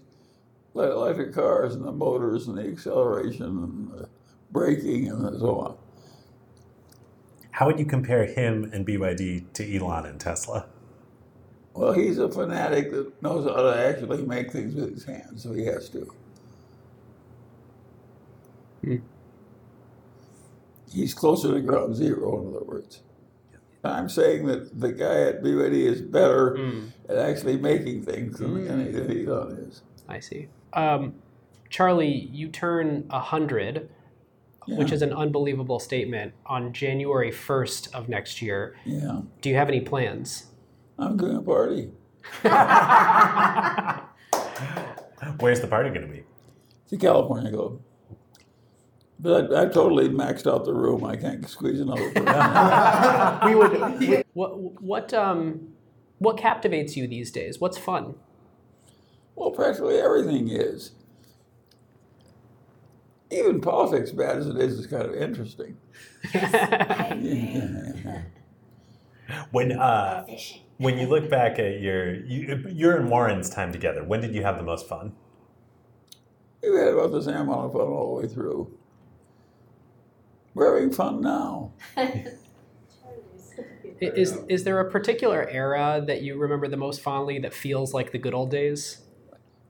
electric cars and the motors and the acceleration and the braking and so on. How would you compare him and BYD to Elon and Tesla? Well, he's a fanatic that knows how to actually make things with his hands, so he has to. Hmm. He's closer to ground zero, in other words. I'm saying that the guy at BYD is better at actually making things than any than Elon is. I see. Um, Charlie, you turn 100 which is an unbelievable statement, on January 1st of next year. Yeah, Do you have any plans? I'm doing a party. Where's the party going to be? It's a California Club. But I, I totally maxed out the room. I can't squeeze another person. we would. What what um what captivates you these days? What's fun? well, practically everything is. Even politics, bad as it is, is kind of interesting. When uh, when you look back at your you, your and Warren's time together, when did you have the most fun? We had about the same amount of fun all the way through. We're having fun now. Is is there a particular era that you remember the most fondly that feels like the good old days?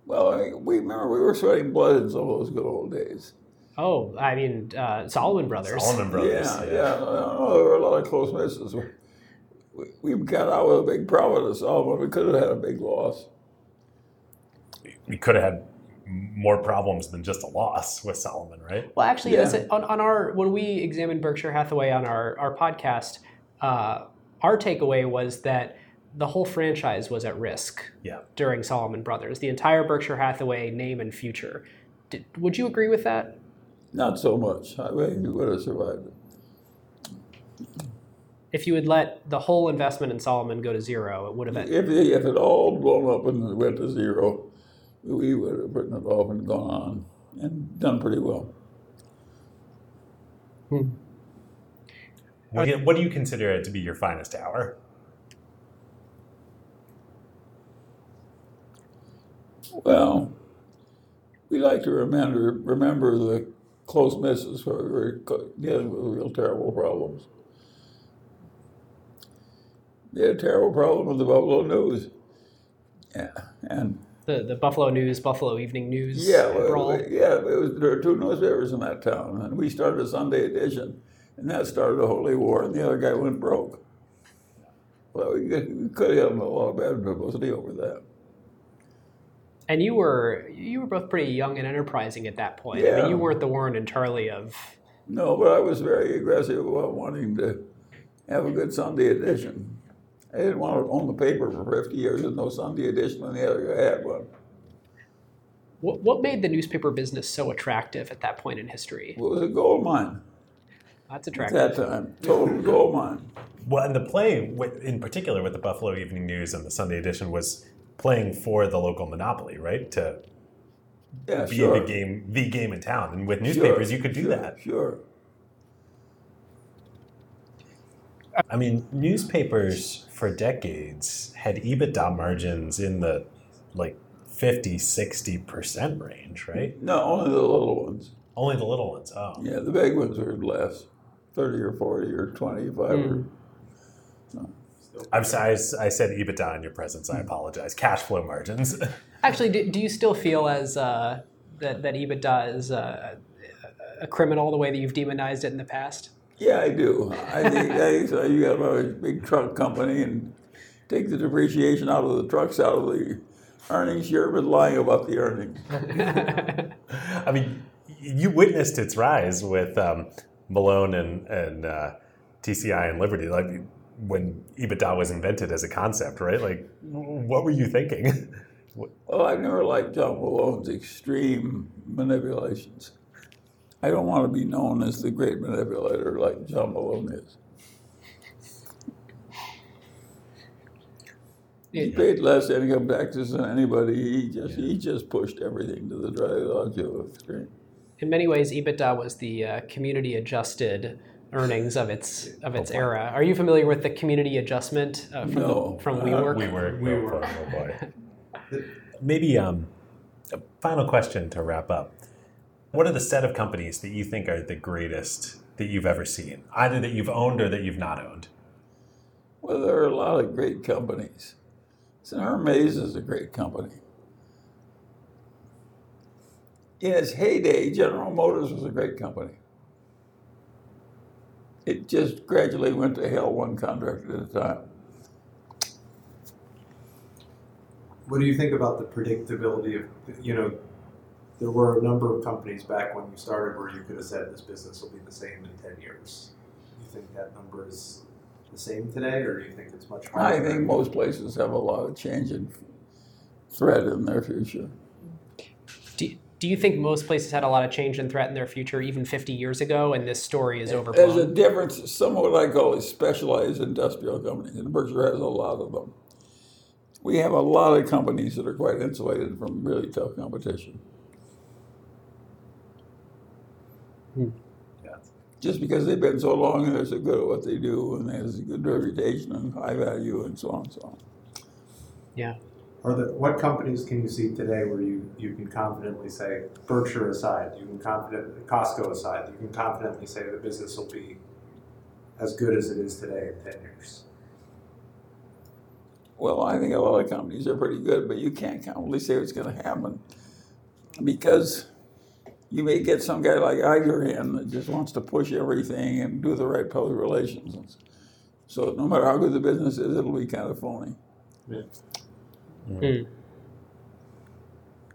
Well, I, we remember we were sweating blood in some of those good old days. Oh, I mean uh, Salomon Brothers. Salomon Brothers. Yeah, yeah. No, there were a lot of close misses. We, we got out with a big profit at Salomon. We could have had a big loss. We could have had more problems than just a loss with Salomon, right? Well, actually, Yeah. that's. On, on our when we examined Berkshire Hathaway on our our podcast, uh, our takeaway was that the whole franchise was at risk Yeah. during Salomon Brothers. The entire Berkshire Hathaway name and future. Did, would you agree with that? Not so much. I mean, we would have survived it. If you had let the whole investment in Salomon go to zero, it would have been. If, if it all blown up and went to zero, we would have written it off and gone on and done pretty well. What do, you, what do you consider it to be your finest hour? Well, we like to remember remember the close misses where we were dealing with real terrible problems. We had a terrible problem with the Buffalo News. Yeah, and The, the Buffalo News, Buffalo Evening News yeah, well, yeah, it was, there were two newspapers in that town, and we started a Sunday edition, and that started a holy war, and the other guy went broke. Well, we could, we could have had a lot of bad publicity over that. And you were you were both pretty young and enterprising at that point. I Yeah. mean, you weren't the Warren and Charlie of. No, but I was very aggressive about wanting to have a good Sunday edition. I didn't want to own the paper for 50 years with no Sunday edition, and the other guy had one. What, what made the newspaper business so attractive at that point in history? It was a gold mine That's attractive. at attractive. that time, total gold mine. Well, and the play, with, in particular, with the Buffalo Evening News and the Sunday edition, was playing for the local monopoly, right? To Yeah, be sure. the game, the game in town. And with newspapers, Sure, you could do sure, that. Sure. I mean, newspapers for decades had EBITDA margins in the like 50, 60% range, right? No, only the little ones. Only the little ones. Oh. Yeah, the big ones were less, 30 or 40 or 25. Or, I'm sorry, I s- I said EBITDA in your presence. I apologize. Cash flow margins. Actually, do, do you still feel as uh, that that EBITDA is uh, a criminal the way that you've demonized it in the past? Yeah, I do. I think, I think so. You got a big truck company and take the depreciation out of the trucks out of the earnings. You're been lying about the earnings. I mean, you witnessed its rise with um, Malone and, and uh, TCI and Liberty, like when EBITDA was invented as a concept, right? Like, what were you thinking? Well, I've never liked John Malone's extreme manipulations. I don't want to be known as the great manipulator like John Malone is. He paid less income taxes than anybody. He just he just pushed everything to the logical extreme. In many ways, EBITDA was the uh, community adjusted earnings of its of its era. Are you familiar with the community adjustment uh, from No. the, from Uh, WeWork? we were, We oh, were. oh boy. Maybe um, a final question to wrap up. What are the set of companies that you think are the greatest that you've ever seen, either that you've owned or that you've not owned? Well, there are a lot of great companies. So Hermes is a great company. In its heyday, General Motors was a great company. It just gradually went to hell one contract at a time. What do you think about the predictability of, you know, there were a number of companies back when you started where you could have said this business will be the same in 10 years. Do you think that number is the same today, or do you think it's much higher? I think most places have a lot of change and threat in their future. Do, do you think most places had a lot of change and threat in their future even 50 years ago, and this story is There's a overblown? difference. Some of what I call is specialized industrial companies, and Berkshire has a lot of them. We have a lot of companies that are quite insulated from really tough competition. Hmm. Yeah. Just because they've been so long and they're so good at what they do, and they have a good reputation and high value, and so on and so on. Yeah. Are the, what companies can you see today where you, you can confidently say, Berkshire aside, you can confident, Costco aside, you can confidently say the business will be as good as it is today in 10 years? Well, I think a lot of companies are pretty good, but you can't confidently say what's going to happen because you may get some guy like Iger in that just wants to push everything and do the right public relations. So no matter how good the business is, it'll be kind of phony.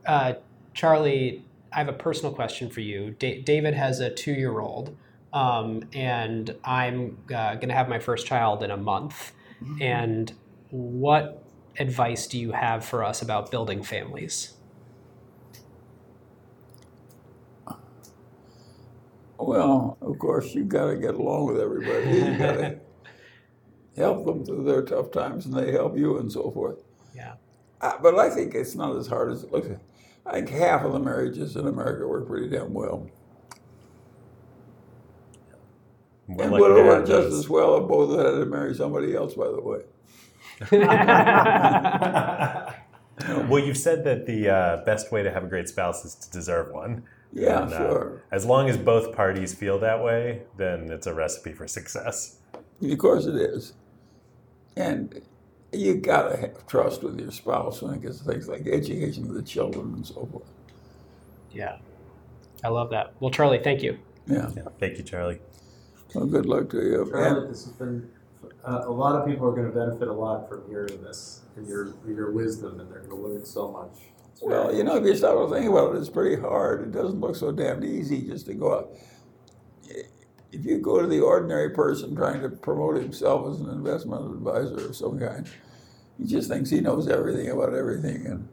Uh, Charlie, I have a personal question for you. Da- David has a two year old, um, and I'm uh, going to have my first child in a month. And what advice do you have for us about building families? Well, of course, you've got to get along with everybody. You've got to help them through their tough times, and they help you, and so forth. Yeah. Uh, but I think it's not as hard as it looks. I think half of the marriages in America work pretty damn well. We're and lucky would have have worked just as well if both of them had to marry somebody else, by the way. Well, you've said that the uh, best way to have a great spouse is to deserve one. Yeah, And, uh, sure. As long as both parties feel that way, then it's a recipe for success. Of course it is. And you got to have trust with your spouse when it gets to things like education of the children and so forth. yeah. I love that. Well, Charlie, thank you. Yeah. Yeah. Thank you, Charlie. Well, good luck to you. Charlotte, And this has been uh, a lot of people are going to benefit a lot from hearing this and your your wisdom, and they're going to learn so much. It's Well, you know, if you stop to think about it, it's pretty hard. It doesn't look so damned easy just to go out. If you go to the ordinary person trying to promote himself as an investment advisor of some kind, he just thinks he knows everything about everything and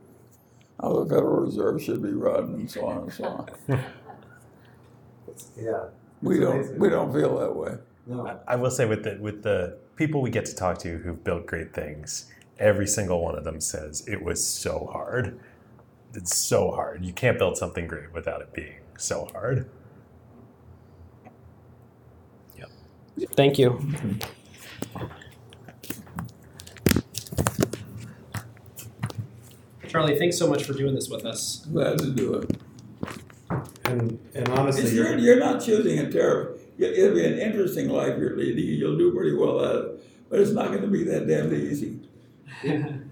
how the Federal Reserve should be run and so on and so on. yeah. We don't, amazing. we don't feel that way. No. I will say with the with the people we get to talk to who've built great things, every single one of them says it was so hard. It's so hard. You can't build something great without it being so hard. Thank you. Charlie, thanks so much for doing this with us. Glad to do it. And, and honestly, You're, you're not choosing a terrible. It'll be an interesting life you're leading. You'll do pretty well at it, but it's not going to be that damn easy.